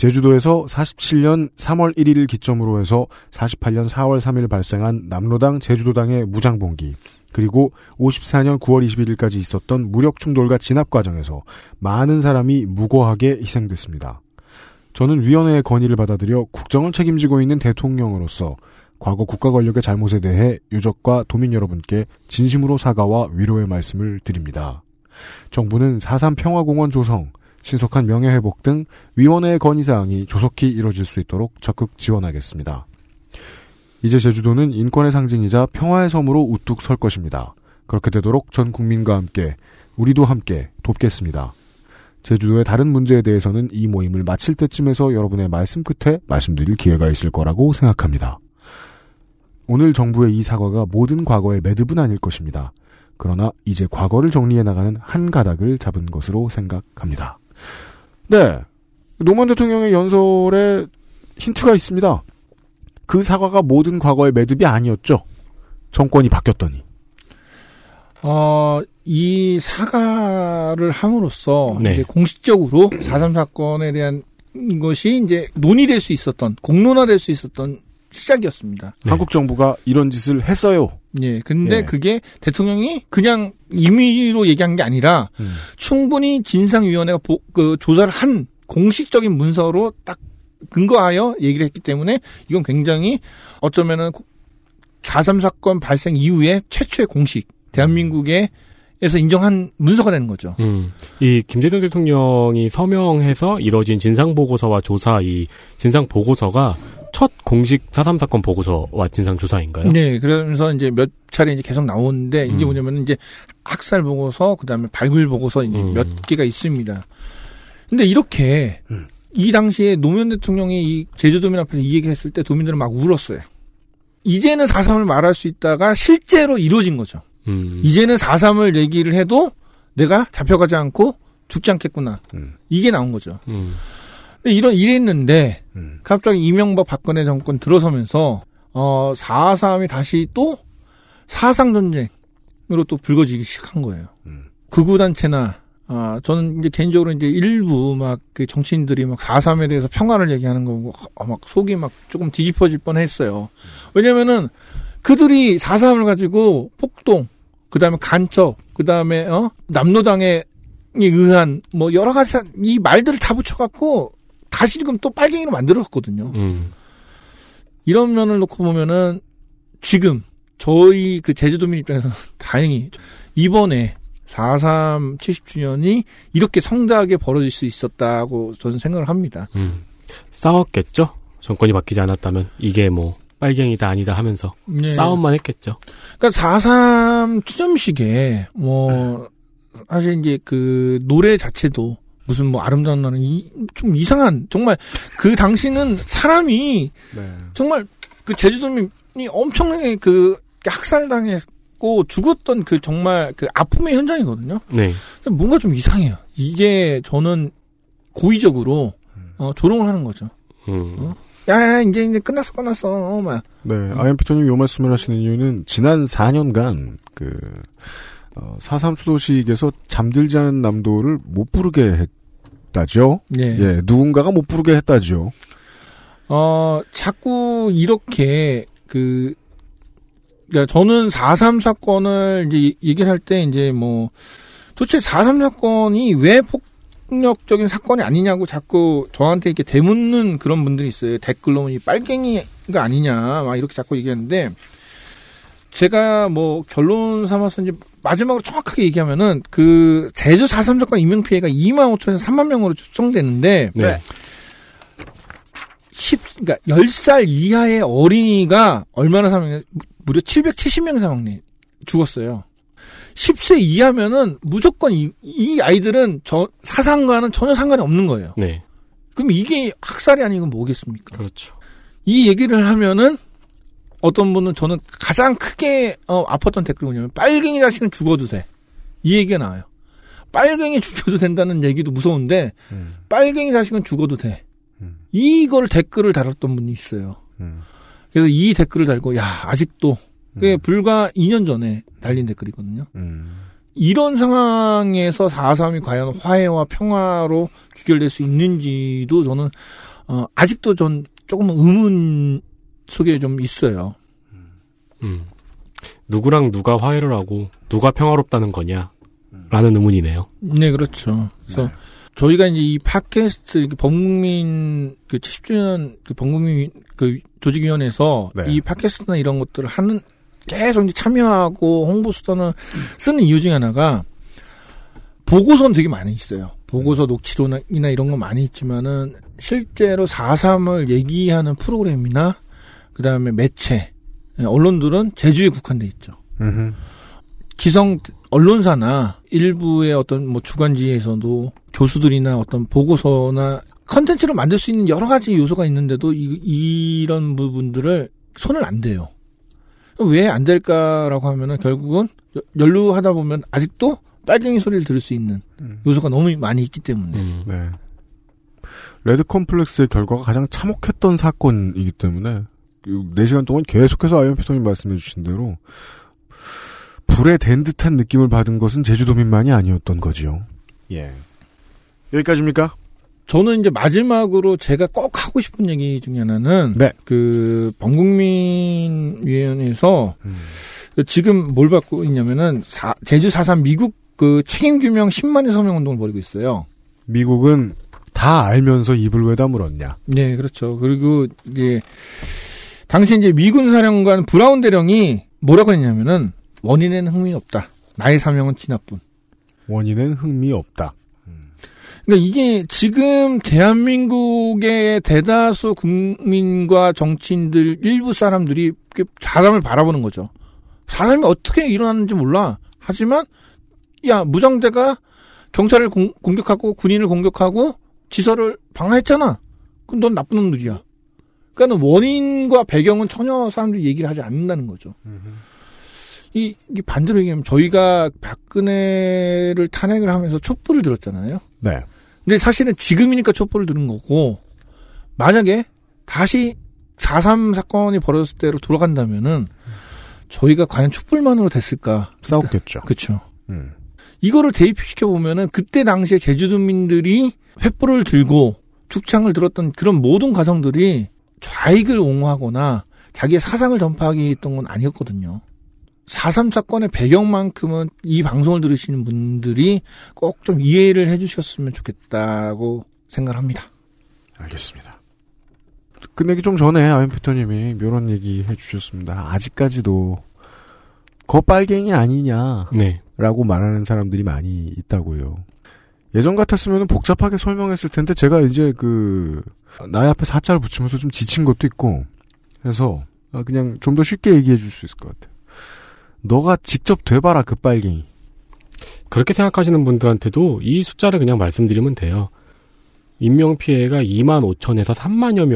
제주도에서 47년 3월 1일을 기점으로 해서 48년 4월 3일 발생한 남로당 제주도당의 무장봉기 그리고 54년 9월 21일까지 있었던 무력 충돌과 진압 과정에서 많은 사람이 무고하게 희생됐습니다. 저는 위원회의 건의를 받아들여 국정을 책임지고 있는 대통령으로서 과거 국가 권력의 잘못에 대해 유족과 도민 여러분께 진심으로 사과와 위로의 말씀을 드립니다. 정부는 4.3 평화공원 조성, 신속한 명예회복 등 위원회의 건의사항이 조속히 이뤄질 수 있도록 적극 지원하겠습니다. 이제 제주도는 인권의 상징이자 평화의 섬으로 우뚝 설 것입니다. 그렇게 되도록 전 국민과 함께 우리도 함께 돕겠습니다. 제주도의 다른 문제에 대해서는 이 모임을 마칠 때쯤에서 여러분의 말씀 끝에 말씀드릴 기회가 있을 거라고 생각합니다. 오늘 정부의 이 사과가 모든 과거의 매듭은 아닐 것입니다. 그러나 이제 과거를 정리해 나가는 한 가닥을 잡은 것으로 생각합니다. 네. 노무현 대통령의 연설에 힌트가 있습니다. 그 사과가 모든 과거의 매듭이 아니었죠. 정권이 바뀌었더니. 어, 이 사과를 함으로써 네. 이제 공식적으로 4.3 사건에 대한 것이 이제 논의될 수 있었던, 공론화될 수 있었던 시작이었습니다. 네. 한국 정부가 이런 짓을 했어요. 예, 근데 예. 그게 대통령이 그냥 임의로 얘기한 게 아니라 음. 충분히 진상위원회가 보- 그 조사를 한 공식적인 문서로 딱 근거하여 얘기를 했기 때문에 이건 굉장히 어쩌면은 4.3 사건 발생 이후에 최초의 공식 대한민국에 에서 인정한 문서가 되는 거죠. 음, 이 김대중 대통령이 서명해서 이뤄진 진상 보고서와 조사 이 진상 보고서가 첫 공식 4.3 사건 보고서와 진상 조사인가요? 네, 그러면서 이제 몇 차례 이제 계속 나오는데 이게 음. 뭐냐면 이제 학살 보고서 그다음에 발굴 보고서 이제 음. 몇 개가 있습니다. 근데 이렇게 음. 이 당시에 노무현 대통령이 이 제주도민 앞에서 이 얘기를 했을 때 도민들은 막 울었어요. 이제는 4.3을 말할 수 있다가 실제로 이루어진 거죠. 음, 이제는 4.3을 얘기를 해도 내가 잡혀가지 않고 죽지 않겠구나. 음. 이게 나온 거죠. 이런 이랬는데 음. 갑자기 이명박 박근혜 정권 들어서면서 어 4.3이 다시 또 사상 전쟁으로 또 불거지기 시작한 거예요. 음. 극우 단체나 아 저는 이제 개인적으로 이제 일부 막 그 정치인들이 막 4.3에 대해서 평화를 얘기하는 거 보고 어, 막 속이 막 조금 뒤집어질 뻔 했어요. 왜냐면은 그들이 4.3을 가지고 폭동, 그 다음에 간첩, 그 다음에 어 남로당에 의한 뭐 여러 가지 이 말들을 다 붙여갖고 다시 지금 또 빨갱이로 만들었거든요. 음, 이런 면을 놓고 보면은 지금 저희 그 제주도민 입장에서는 *laughs* 다행히 이번에 4.3 70주년이 이렇게 성대하게 벌어질 수 있었다고 저는 생각을 합니다. 음. 싸웠겠죠? 정권이 바뀌지 않았다면 이게 뭐 빨갱이다 아니다 하면서 예. 싸움만 했겠죠. 그러니까 4.3 추념식에 뭐 사실 이제 그 노래 자체도 무슨 뭐 아름다운 날은 이- 좀 이상한 정말 그 당시는 사람이 네. 정말 그 제주도민이 엄청나게 그 학살당했고 죽었던 그 정말 그 아픔의 현장이거든요. 네. 근데 뭔가 좀 이상해요. 이게 저는 고의적으로 어, 조롱을 하는 거죠. 음, 어? 야, 야, 이제 이제 끝났어, 끝났어. 어, 막. 네, 아이엠 피터님이 요 말씀을 하시는 이유는 지난 4년간 그 어, 4.3 추도식에서 잠들지 않은 남도를 못 부르게 했다죠. 예. 예, 누군가가 못 부르게 했다죠. 어, 자꾸 이렇게 그 그러니까 저는 4.3 사건을 이제 이- 얘기를 할 때 이제 뭐 도대체 4.3 사건이 왜 폭력적인 사건이 아니냐고 자꾸 저한테 이렇게 되묻는 그런 분들이 있어요. 댓글로 이 빨갱이가 아니냐 막 이렇게 자꾸 얘기하는데 제가 뭐 결론 삼아서 이제 마지막으로 정확하게 얘기하면은 그 제주 4.3 사건 인명 피해가 2만 5천에서 3만 명으로 추정되는데 네. 10, 그러니까 10살 이하의 어린이가 얼마나 사망, 무려 770명 사망, 죽었어요. 10세 이하면은 무조건 이, 이 아이들은 저, 사상과는 전혀 상관이 없는 거예요. 네. 그럼 이게 학살이 아니고 뭐겠습니까? 그렇죠. 이 얘기를 하면은 어떤 분은 저는 가장 크게 어, 아팠던 댓글이 뭐냐면 빨갱이 자식은 죽어도 돼. 이 얘기가 나와요. 빨갱이 죽여도 된다는 얘기도 무서운데 빨갱이 자식은 죽어도 돼. 음. 이걸 댓글을 달았던 분이 있어요. 음. 그래서 이 댓글을 달고 야 아직도 그게 음. 불과 2년 전에 달린 댓글이거든요. 음. 이런 상황에서 4.3이 과연 화해와 평화로 귀결될 수 있는지도 저는 어, 아직도 전 조금 의문 속에 좀 있어요. 음. 누구랑 누가 화해를 하고 누가 평화롭다는 거냐? 라는 의문이네요. 네, 그렇죠. 그래서 저희가 이제 이 팟캐스트 범국민 그 70주년 그 범국민 그 조직위원회에서 네. 이 팟캐스트나 이런 것들을 하는 계속 이제 참여하고 홍보 수단을 쓰는 이유 중에 하나가 보고서는 되게 많이 있어요. 보고서 녹취록이나 이런 거 많이 있지만은 실제로 4.3을 얘기하는 프로그램이나 그 다음에 매체, 예, 언론들은 제주에 국한돼 있죠. 음흠. 기성 언론사나 일부의 어떤 뭐 주간지에서도 교수들이나 어떤 보고서나 컨텐츠를 만들 수 있는 여러 가지 요소가 있는데도 이, 런 부분들을 손을 안 대요. 왜 안 될까라고 하면은 결국은 여- 연루하다 보면 아직도 빨갱이 소리를 들을 수 있는 요소가 너무 많이 있기 때문에. 음. 네. 레드 컴플렉스의 결과가 가장 참혹했던 사건이기 때문에 그 4시간 동안 계속해서 아이엠피터님 말씀해 주신 대로 불에 덴 듯한 느낌을 받은 것은 제주도민만이 아니었던 거지요. 예. 여기까지입니까? 저는 이제 마지막으로 제가 꼭 하고 싶은 얘기 중에 하나는 네. 그 범국민 위원회에서 그 지금 뭘 받고 있냐면은 사- 제주 4.3 미국 그 책임 규명 10만의 서명 운동을 벌이고 있어요. 미국은 다 알면서 입을 왜 다물었냐. 네, 그렇죠. 그리고 이제 당시 이제 미군 사령관 브라운 대령이 뭐라고 했냐면은 원인에는 흥미 없다. 나의 사명은 진화뿐. 원인은 흥미 없다. 그러니까 이게 지금 대한민국의 대다수 국민과 정치인들 일부 사람들이 사람을 바라보는 거죠. 사람이 어떻게 일어났는지 몰라. 하지만 야 무장대가 경찰을 공, 공격하고 군인을 공격하고 지서를 방어했잖아. 그럼 넌 나쁜 놈들이야. 그러니까 원인과 배경은 전혀 사람들이 얘기를 하지 않는다는 거죠. 이, 이 반대로 얘기하면 저희가 박근혜를 탄핵을 하면서 촛불을 들었잖아요. 네. 근데 사실은 지금이니까 촛불을 들은 거고 만약에 다시 4.3 사건이 벌어졌을 때로 돌아간다면은 저희가 과연 촛불만으로 됐을까? 싸웠겠죠. 그렇죠. 음. 이거를 대입시켜 보면은 그때 당시에 제주도민들이 횃불을 들고 축창을 들었던 그런 모든 과정들이 좌익을 옹호하거나 자기의 사상을 전파하기 했던 건 아니었거든요. 4.3 사건의 배경만큼은 이 방송을 들으시는 분들이 꼭 좀 이해를 해주셨으면 좋겠다고 생각합니다. 알겠습니다. 끝내기 좀 전에 아이언 피터님이 이런 얘기 해주셨습니다. 아직까지도 거 빨갱이 아니냐. 네. 라고 말하는 사람들이 많이 있다고요. 예전 같았으면 복잡하게 설명했을 텐데 제가 이제 그 나의 앞에 사자를 붙이면서 좀 지친 것도 있고 해서 그냥 좀 더 쉽게 얘기해 줄 수 있을 것 같아요. 너가 직접 돼봐라 그 빨갱이. 그렇게 생각하시는 분들한테도 이 숫자를 그냥 말씀드리면 돼요. 인명 피해가 2만 5천에서 3만여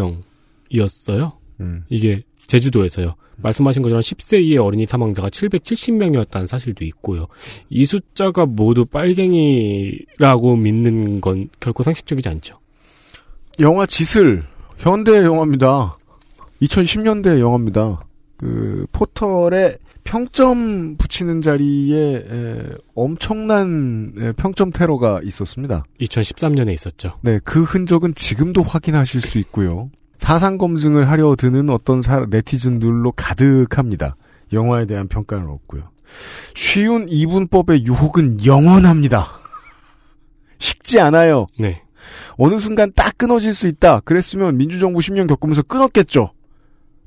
명이었어요. 음. 이게 제주도에서요. 말씀하신 것처럼 10세 이의 어린이 사망자가 770명이었다는 사실도 있고요. 이 숫자가 모두 빨갱이라고 믿는 건 결코 상식적이지 않죠. 영화 짓을 현대 영화입니다. 2010년대 영화입니다. 그 포털에 평점 붙이는 자리에 에, 엄청난 에, 평점 테러가 있었습니다. 2013년에 있었죠. 네, 그 흔적은 지금도 확인하실 수 있고요. 사상 검증을 하려 드는 어떤 사, 네티즌들로 가득합니다. 영화에 대한 평가는 없고요. 쉬운 이분법의 유혹은 영원합니다. 식지 않아요. 네. 어느 순간 딱 끊어질 수 있다. 그랬으면 민주정부 10년 겪으면서 끊었겠죠.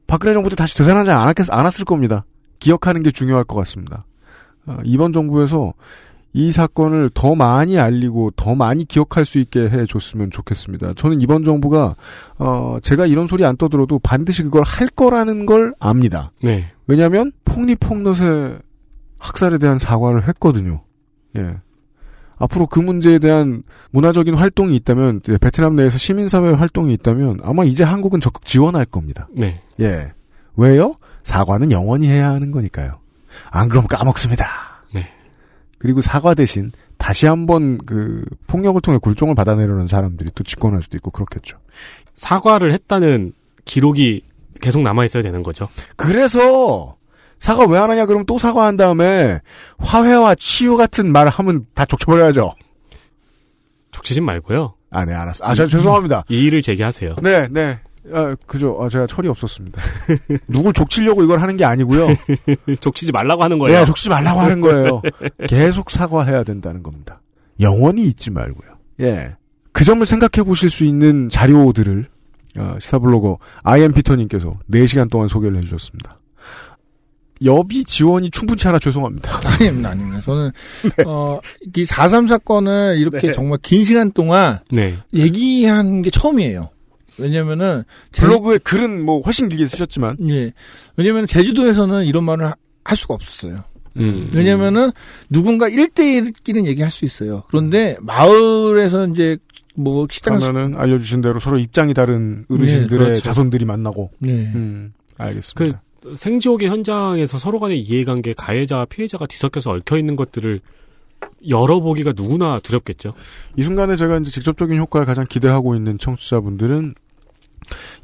박근혜 정부 때 다시 되살아나지 않았겠, 않았을 겁니다. 기억하는 게 중요할 것 같습니다. 어, 이번 정부에서 이 사건을 더 많이 알리고 더 많이 기억할 수 있게 해줬으면 좋겠습니다. 저는 이번 정부가 어, 제가 이런 소리 안 떠들어도 반드시 그걸 할 거라는 걸 압니다. 네. 왜냐하면 폭리폭넛의 학살에 대한 사과를 했거든요. 예. 앞으로 그 문제에 대한 문화적인 활동이 있다면 예, 베트남 내에서 시민사회 활동이 있다면 아마 이제 한국은 적극 지원할 겁니다. 네. 예. 왜요? 사과는 영원히 해야 하는 거니까요. 안 그러면 까먹습니다. 네. 그리고 사과 대신 다시 한번 그 폭력을 통해 굴종을 받아내려는 사람들이 또 집권할 수도 있고 그렇겠죠. 사과를 했다는 기록이 계속 남아 있어야 되는 거죠. 그래서 사과 왜 안 하냐 그러면 또 사과한 다음에 화해와 치유 같은 말 하면 다 족쳐버려야죠. 족치진 말고요. 아, 네, 알았어. 아, 저 죄송합니다. 이의를 제기하세요. 네, 네. 아, 그죠. 아, 제가 철이 없었습니다. *laughs* 누굴 족치려고 이걸 하는 게 아니고요. *laughs* 족치지 말라고 하는 거예요. 네, 족치지 말라고 하는 거예요. 계속 사과해야 된다는 겁니다. 영원히 잊지 말고요. 예. 그 점을 생각해 보실 수 있는 자료들을 어, 시사블로거 아이엠 피터님께서 4시간 동안 소개를 해주셨습니다. 여비 지원이 충분치 않아 죄송합니다. *laughs* 아닙니다, 아닙니다. 저는, 어, 이4.3 사건을 이렇게 네. 정말 긴 시간 동안 네. 얘기한 게 처음이에요. 왜냐면은, 제- 블로그에 글은 뭐 훨씬 길게 쓰셨지만 예. 왜냐면 제주도에서는 이런 말을 하- 할 수가 없었어요. 음. 왜냐면은 누군가 1대1끼리는 얘기할 수 있어요. 그런데 마을에서 이제 뭐 식당에서 그러면은 알려주신 대로 서로 입장이 다른 네, 어르신들의 그렇죠. 자손들이 만나고 네. 음, 알겠습니다. 생지옥의 현장에서 서로 간의 이해관계, 가해자와 피해자가 뒤섞여서 얽혀 있는 것들을 열어보기가 누구나 두렵겠죠. 이 순간에 제가 이제 직접적인 효과를 가장 기대하고 있는 청취자분들은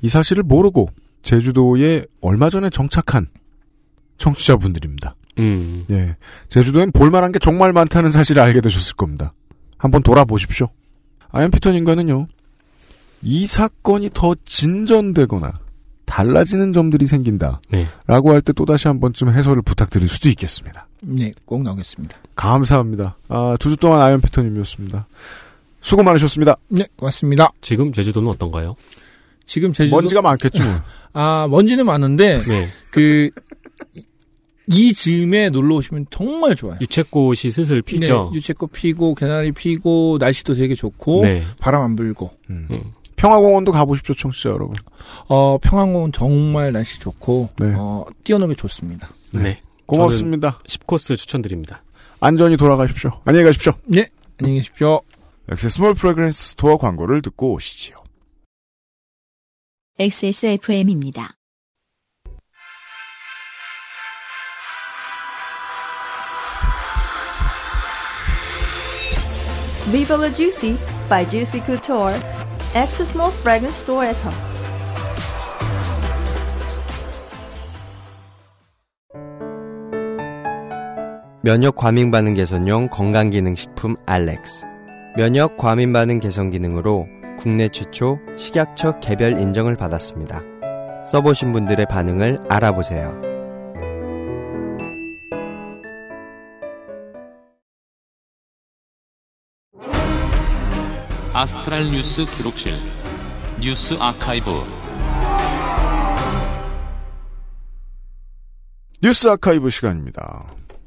이 사실을 모르고 제주도에 얼마 전에 정착한 청취자분들입니다. 음. 예. 제주도엔 볼만한 게 정말 많다는 사실을 알게 되셨을 겁니다. 한번 돌아보십시오. 아이언피터님과는요, 이 사건이 더 진전되거나 달라지는 점들이 생긴다. 네. 라고 할 때 또다시 한 번쯤 해설을 부탁드릴 수도 있겠습니다. 네, 꼭 나오겠습니다. 감사합니다. 아, 두 주 동안 아이언피터님이었습니다. 수고 많으셨습니다. 네, 고맙습니다. 지금 제주도는 어떤가요? 지금 제주도 먼지가 많겠죠. 뭐. *laughs* 아, 먼지는 많은데 *laughs* 네. 그이 즈음에 놀러 오시면 정말 좋아요. 유채꽃이 슬슬 피죠. 네, 유채꽃 피고 개나리 피고 날씨도 되게 좋고 네. 바람 안 불고. 음. 음. 평화공원도 가보십시오, 청취자 여러분. 어, 평안공원 정말 날씨 좋고 네. 어, 뛰어놀기 좋습니다. 네. 고맙습니다. 10코스 추천드립니다. 안전히 돌아가십시오. 안녕히 가십시오. 네, 안녕히 계십시오. X Small Fragrance Store 광고를 듣고 오시지요. XSFM입니다. Viva la Juicy by Juicy Couture. X Small Fragrance Store에서 면역 과민 반응 개선용 건강기능식품 알렉스. 면역 과민 반응 개선 기능으로 국내 최초 식약처 개별 인정을 받았습니다. 써보신 분들의 반응을 알아보세요. 아스트랄 뉴스 기록실 뉴스 아카이브 뉴스 아카이브 시간입니다.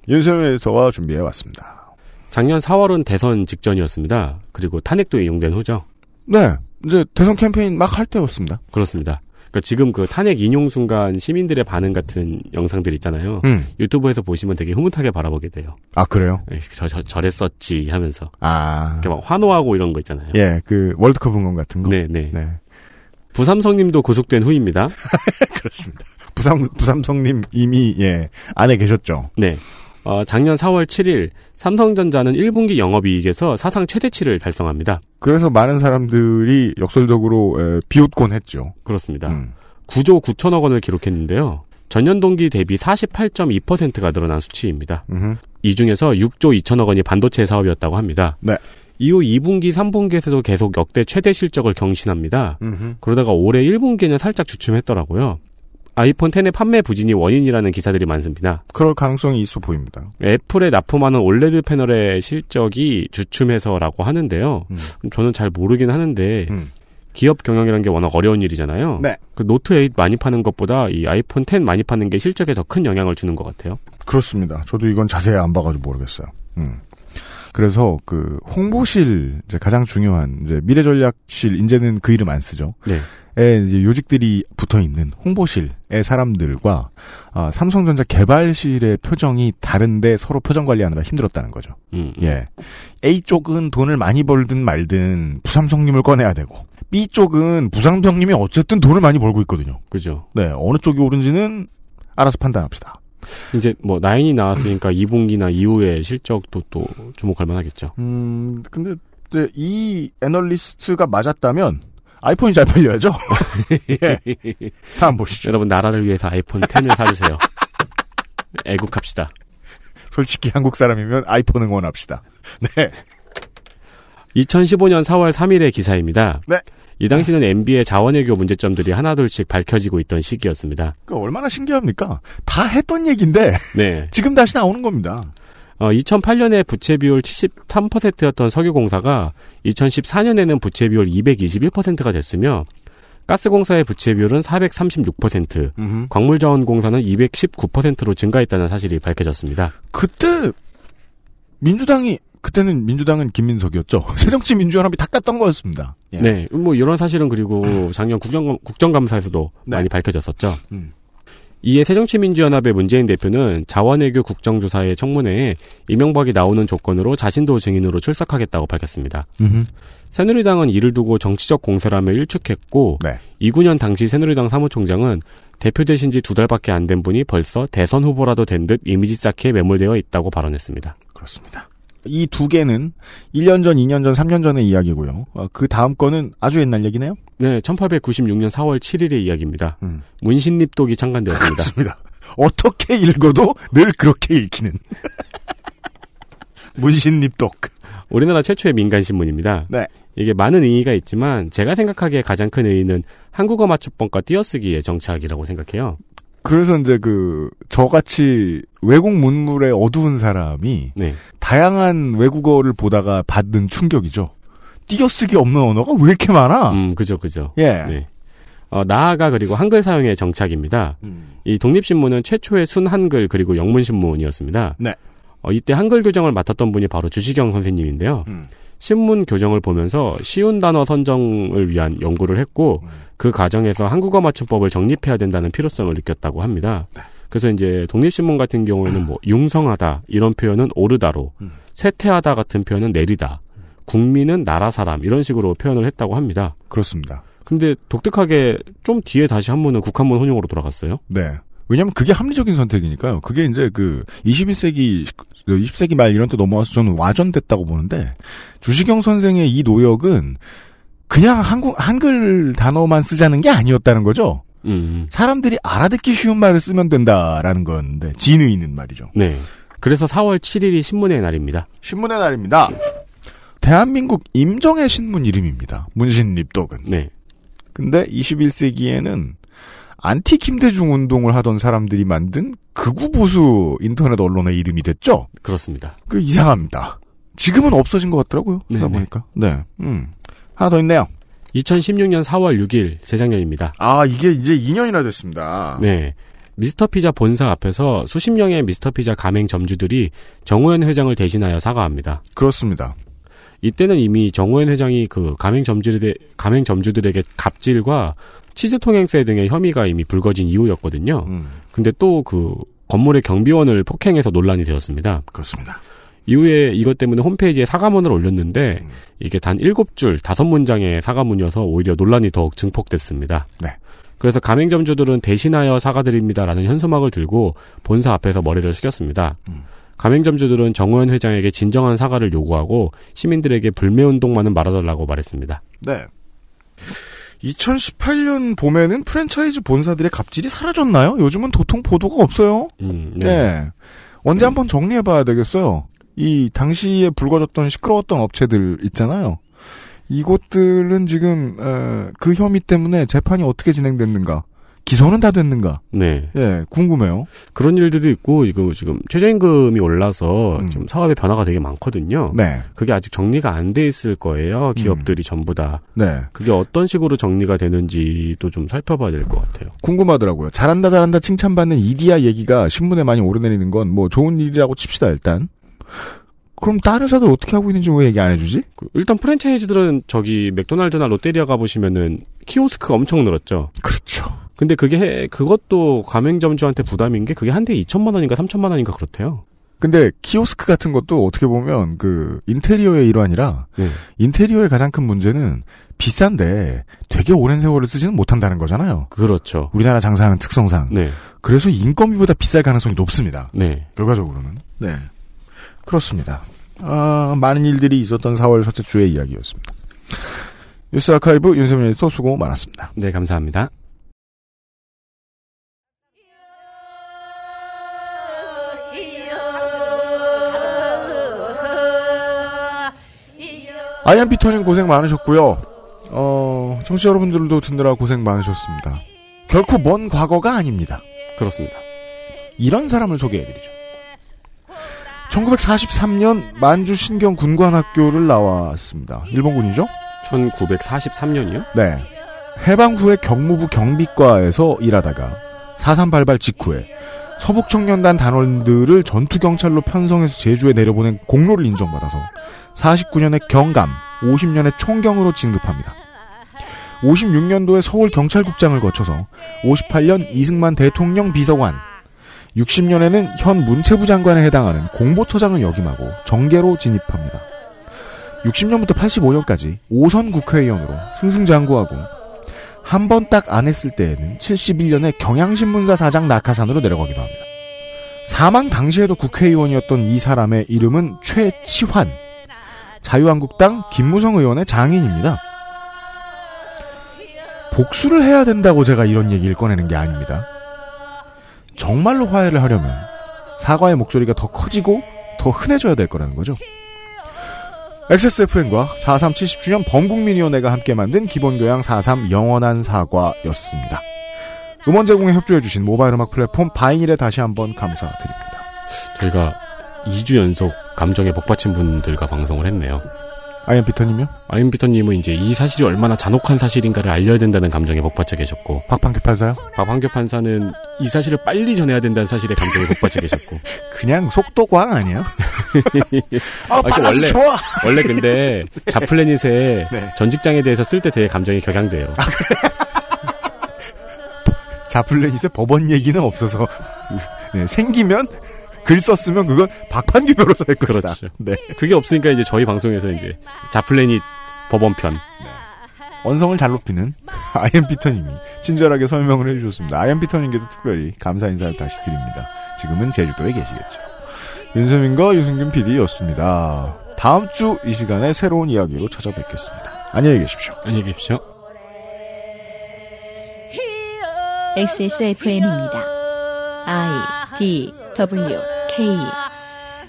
윤세민 에디터가 준비해 왔습니다. 작년 4월은 대선 직전이었습니다. 그리고 탄핵도 인용된 후죠. 네. 이제 대선 캠페인 막 할 때였습니다. 그렇습니다. 그러니까 지금 그 탄핵 인용 순간 시민들의 반응 같은 영상들 있잖아요. 음. 유튜브에서 보시면 되게 흐뭇하게 바라보게 돼요. 아, 그래요? 에, 저, 저, 저랬었지 하면서. 아. 이렇게 막 환호하고 이런 거 있잖아요. 예, 그 월드컵 응원 같은 거. 네, 네. 네. 부삼성님도 구속된 후입니다. *laughs* 그렇습니다. 부삼, 부삼성님 이미, 예, 안에 계셨죠. 네. 어, 작년 4월 7일 삼성전자는 1분기 영업이익에서 사상 최대치를 달성합니다. 그래서 많은 사람들이 역설적으로 에, 비웃곤 했죠. 그렇습니다. 음. 9조 9천억 원을 기록했는데요. 전년 동기 대비 48.2%가 늘어난 수치입니다. 음흠. 이 중에서 6조 2천억 원이 반도체 사업이었다고 합니다. 네. 이후 2분기, 3분기에서도 계속 역대 최대 실적을 경신합니다. 음흠. 그러다가 올해 1분기에는 살짝 주춤했더라고요. 아이폰 10의 판매 부진이 원인이라는 기사들이 많습니다. 그럴 가능성이 있어 보입니다. 애플에 납품하는 올레드 패널의 실적이 주춤해서라고 하는데요. 음. 저는 잘 모르긴 하는데 음. 기업 경영이라는 게 워낙 어려운 일이잖아요. 네. 그 노트 8 많이 파는 것보다 이 아이폰 10 많이 파는 게 실적에 더 큰 영향을 주는 것 같아요. 그렇습니다. 저도 이건 자세히 안 봐가지고 모르겠어요. 음. 그래서 그 홍보실 이제 가장 중요한 이제 미래 전략실 이제는 그 이름 안 쓰죠. 네. 에 이제 요직들이 붙어 있는 홍보실의 사람들과 아, 삼성전자 개발실의 표정이 다른데 서로 표정 관리하느라 힘들었다는 거죠. 음, 음. 예. A 쪽은 돈을 많이 벌든 말든 부삼성님을 꺼내야 되고 B 쪽은 부상병님이 어쨌든 돈을 많이 벌고 있거든요. 그죠. 네, 어느 쪽이 옳은지는 알아서 판단합시다. 이제 뭐 나인이 나왔으니까 2분기나 이후의 실적도 또 주목할 만하겠죠. 음, 근데 이 애널리스트가 맞았다면 아이폰이 잘 팔려야죠. *laughs* 예. 다음 보시죠. 여러분 나라를 위해서 아이폰 10을 사주세요. 애국합시다. 솔직히 한국 사람이면 아이폰 응원합시다. 네. 2015년 4월 3일의 기사입니다. 네. 이 당시는 MB의 자원외교 문제점들이 하나둘씩 밝혀지고 있던 시기였습니다. 그 얼마나 신기합니까? 다 했던 얘기인데 네. *laughs* 지금 다시 나오는 겁니다. 어, 2008년에 부채 비율 73%였던 석유공사가 2014년에는 부채 비율 221%가 됐으며 가스공사의 부채 비율은 436%, 음흠. 광물자원공사는 219%로 증가했다는 사실이 밝혀졌습니다. 그때 민주당이 그때는 민주당은 김민석이었죠. *laughs* 새정치 민주연합이 다 깠던 거였습니다. 예. 네, 뭐 이런 사실은 그리고 *clears throat* 작년 국정, 국정감사에서도 네. 많이 밝혀졌었죠. 음. 이에 새정치민주연합의 문재인 대표는 자원외교 국정조사의 청문회에 이명박이 나오는 조건으로 자신도 증인으로 출석하겠다고 밝혔습니다. 음흠. 새누리당은 이를 두고 정치적 공세라며 일축했고 네. 이구년 당시 새누리당 사무총장은 대표 되신 지 두 달밖에 안 된 분이 벌써 대선 후보라도 된 듯 이미지 쌓기에 매몰되어 있다고 발언했습니다. 그렇습니다. 이 두 개는 1년 전, 2년 전, 3년 전의 이야기고요. 어, 그 다음 거는 아주 옛날 얘기네요. 네, 1896년 4월 7일의 이야기입니다. 음. 문신립독이 창간되었습니다. 그렇습니다. 어떻게 읽어도 늘 그렇게 읽히는. *laughs* 문신립독. 우리나라 최초의 민간 신문입니다. 네. 이게 많은 의의가 있지만 제가 생각하기에 가장 큰 의의는 한국어 맞춤법과 띄어쓰기의 정착이라고 생각해요. 그래서 이제 그 저같이 외국 문물에 어두운 사람이 네. 다양한 외국어를 보다가 받는 충격이죠. 띄어쓰기 없는 언어가 왜 이렇게 많아? 음, 그죠, 그죠. 예. 네. 어, 나아가 그리고 한글 사용의 정착입니다. 음. 이 독립신문은 최초의 순한글 그리고 영문신문이었습니다. 네. 어, 이때 한글 교정을 맡았던 분이 바로 주시경 선생님인데요. 음. 신문 교정을 보면서 쉬운 단어 선정을 위한 연구를 했고 음. 그 과정에서 한국어 맞춤법을 정립해야 된다는 필요성을 느꼈다고 합니다. 네. 그래서 이제 독립신문 같은 경우에는 뭐 융성하다 이런 표현은 오르다로 음. 쇠퇴하다 같은 표현은 내리다 국민은 나라 사람 이런 식으로 표현을 했다고 합니다. 그렇습니다. 근데 독특하게 좀 뒤에 다시 한문은 국한문 혼용으로 돌아갔어요. 네. 왜냐면 그게 합리적인 선택이니까요. 그게 이제 그 21세기, 20세기 말 이런 때 넘어와서 저는 와전됐다고 보는데 주시경 선생의 이 노력은 그냥 한국, 한글 단어만 쓰자는 게 아니었다는 거죠. 음. 사람들이 알아듣기 쉬운 말을 쓰면 된다라는 건데, 진의는 말이죠. 네. 그래서 4월 7일이 신문의 날입니다. 신문의 날입니다. 대한민국 임정의 신문 이름입니다. 문신 립독은. 네. 근데 21세기에는 안티 김대중 운동을 하던 사람들이 만든 극우 보수 인터넷 언론의 이름이 됐죠. 그렇습니다. 그 이상합니다. 지금은 없어진 것 같더라고요. 그러다 네네. 보니까. 네. 음. 하나 더 있네요. 2016년 4월 6일 재작년입니다. 아, 이게 이제 2년이나 됐습니다. 네. 미스터 피자 본사 앞에서 수십 명의 미스터 피자 가맹 점주들이 정우현 회장을 대신하여 사과합니다. 그렇습니다. 이때는 이미 정우현 회장이 그 가맹 점주들의 가맹 점주들에게 갑질과 치즈 통행세 등의 혐의가 이미 불거진 이후였거든요. 음. 근데 또 그 건물의 경비원을 폭행해서 논란이 되었습니다. 그렇습니다. 이후에 이것 때문에 홈페이지에 사과문을 올렸는데 음. 이게 단 7줄, 5문장의 사과문이어서 오히려 논란이 더욱 증폭됐습니다. 네. 그래서 가맹점주들은 대신하여 사과드립니다라는 현수막을 들고 본사 앞에서 머리를 숙였습니다. 음. 가맹점주들은 정우현 회장에게 진정한 사과를 요구하고 시민들에게 불매운동만은 말아달라고 말했습니다. 네. 2018년 봄에는 프랜차이즈 본사들의 갑질이 사라졌나요? 요즘은 도통 보도가 없어요. 음, 네. 언제 한번 정리해봐야 되겠어요. 이 당시에 불거졌던 시끄러웠던 업체들 있잖아요. 이곳들은 지금 어, 그 혐의 때문에 재판이 어떻게 진행됐는가, 기소는 다 됐는가, 네. 예 궁금해요. 그런 일들도 있고 이거 지금 최저임금이 올라서 지금 사업의 변화가 되게 많거든요. 음. 네. 그게 아직 정리가 안 돼 있을 거예요. 기업들이 전부 다. 네. 그게 어떤 식으로 정리가 되는지도 좀 살펴봐야 될 것 같아요. 궁금하더라고요. 잘한다 잘한다 칭찬받는 이디야 얘기가 신문에 많이 오르내리는 건 뭐 좋은 일이라고 칩시다 일단. 그럼 다른 회사들 어떻게 하고 있는지 왜 얘기 안 해주지? 그 일단 프랜차이즈들은 저기 맥도날드나 롯데리아 가보시면은 키오스크가 엄청 늘었죠. 그렇죠. 근데 그게 해- 그것도 가맹점주한테 부담인 게 그게 한 대에 2천만 원인가 3천만 원인가 그렇대요. 근데 키오스크 같은 것도 어떻게 보면 그 인테리어의 일환이라 네. 인테리어의 가장 큰 문제는 비싼데 되게 오랜 세월을 쓰지는 못한다는 거잖아요. 그렇죠. 우리나라 장사하는 특성상. 네. 그래서 인건비보다 비쌀 가능성이 높습니다. 네. 결과적으로는. 네. 그렇습니다. 아, 많은 일들이 있었던 4월 첫째 주의 이야기였습니다. 뉴스 아카이브 윤세민 에디터 수고 많았습니다. 네, 감사합니다. 아이엠피터님 고생 많으셨고요. 어, 청취자 여러분들도 듣느라 고생 많으셨습니다. 결코 먼 과거가 아닙니다. 그렇습니다. 이런 사람을 소개해드리죠. 1943년 만주 신경 군관학교를 나왔습니다. 일본군이죠? 1943년이요? 네. 해방 후에 경무부 경비과에서 일하다가 4.3 발발 직후에 서북청년단 단원들을 전투경찰로 편성해서 제주에 내려보낸 공로를 인정받아서 49년에 경감, 50년에 총경으로 진급합니다. 56년도에 서울경찰국장을 거쳐서 58년 이승만 대통령 비서관, 60년에는 현 문체부 장관에 해당하는 공보처장을 역임하고 정계로 진입합니다. 60년부터 85년까지 5선 국회의원으로 승승장구하고 한 번 딱 안 했을 때에는 71년에 경향신문사 사장 낙하산으로 내려가기도 합니다. 사망 당시에도 국회의원이었던 이 사람의 이름은 최치환. 자유한국당 김무성 의원의 장인입니다. 복수를 해야 된다고 제가 이런 얘기를 꺼내는 게 아닙니다. 정말로 화해를 하려면 사과의 목소리가 더 커지고 더 흔해져야 될 거라는 거죠. XSFN과 4.3 70주년 범국민위원회가 함께 만든 기본교양 4.3 영원한 사과였습니다. 음원 제공에 협조해주신 모바일 음악 플랫폼 바이닐에 다시 한번 감사드립니다. 저희가 2주 연속 감정에 복받친 분들과 방송을 했네요. 아이엠피터님요? 아이엠피터님은 이제 이 사실이 얼마나 잔혹한 사실인가를 알려야 된다는 감정에 복받쳐 계셨고. 박판규 판사요? 박판규 판사는 이 사실을 빨리 전해야 된다는 사실에 감정에 복받쳐 계셨고. *laughs* 그냥 속도광 아니에요? *laughs* 아, 그 원래 좋아. 원래 근데 *laughs* 잡플래닛에 네. 전 직장에 대해서 쓸 때 되게 감정이 격양돼요. 잡플래닛에 법원 얘기는 없어서 네, 생기면 글 썼으면 그건 박판규 변호사일 것이다. 그렇죠. 네. 그게 없으니까 이제 저희 방송에서 이제 잡플래닛 법원편. 원성을 잘 높이는 *laughs* 아이엠피터님이 친절하게 설명을 해주셨습니다. 아이엠피터님께도 특별히 감사 인사를 다시 드립니다. 지금은 제주도에 계시겠죠. 윤세민과 유승균 PD였습니다. 다음 주 이 시간에 새로운 이야기로 찾아뵙겠습니다. 안녕히 계십시오. 안녕히 계십시오. XSFM입니다. I D W K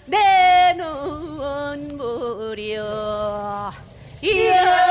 내놓은 무료 예.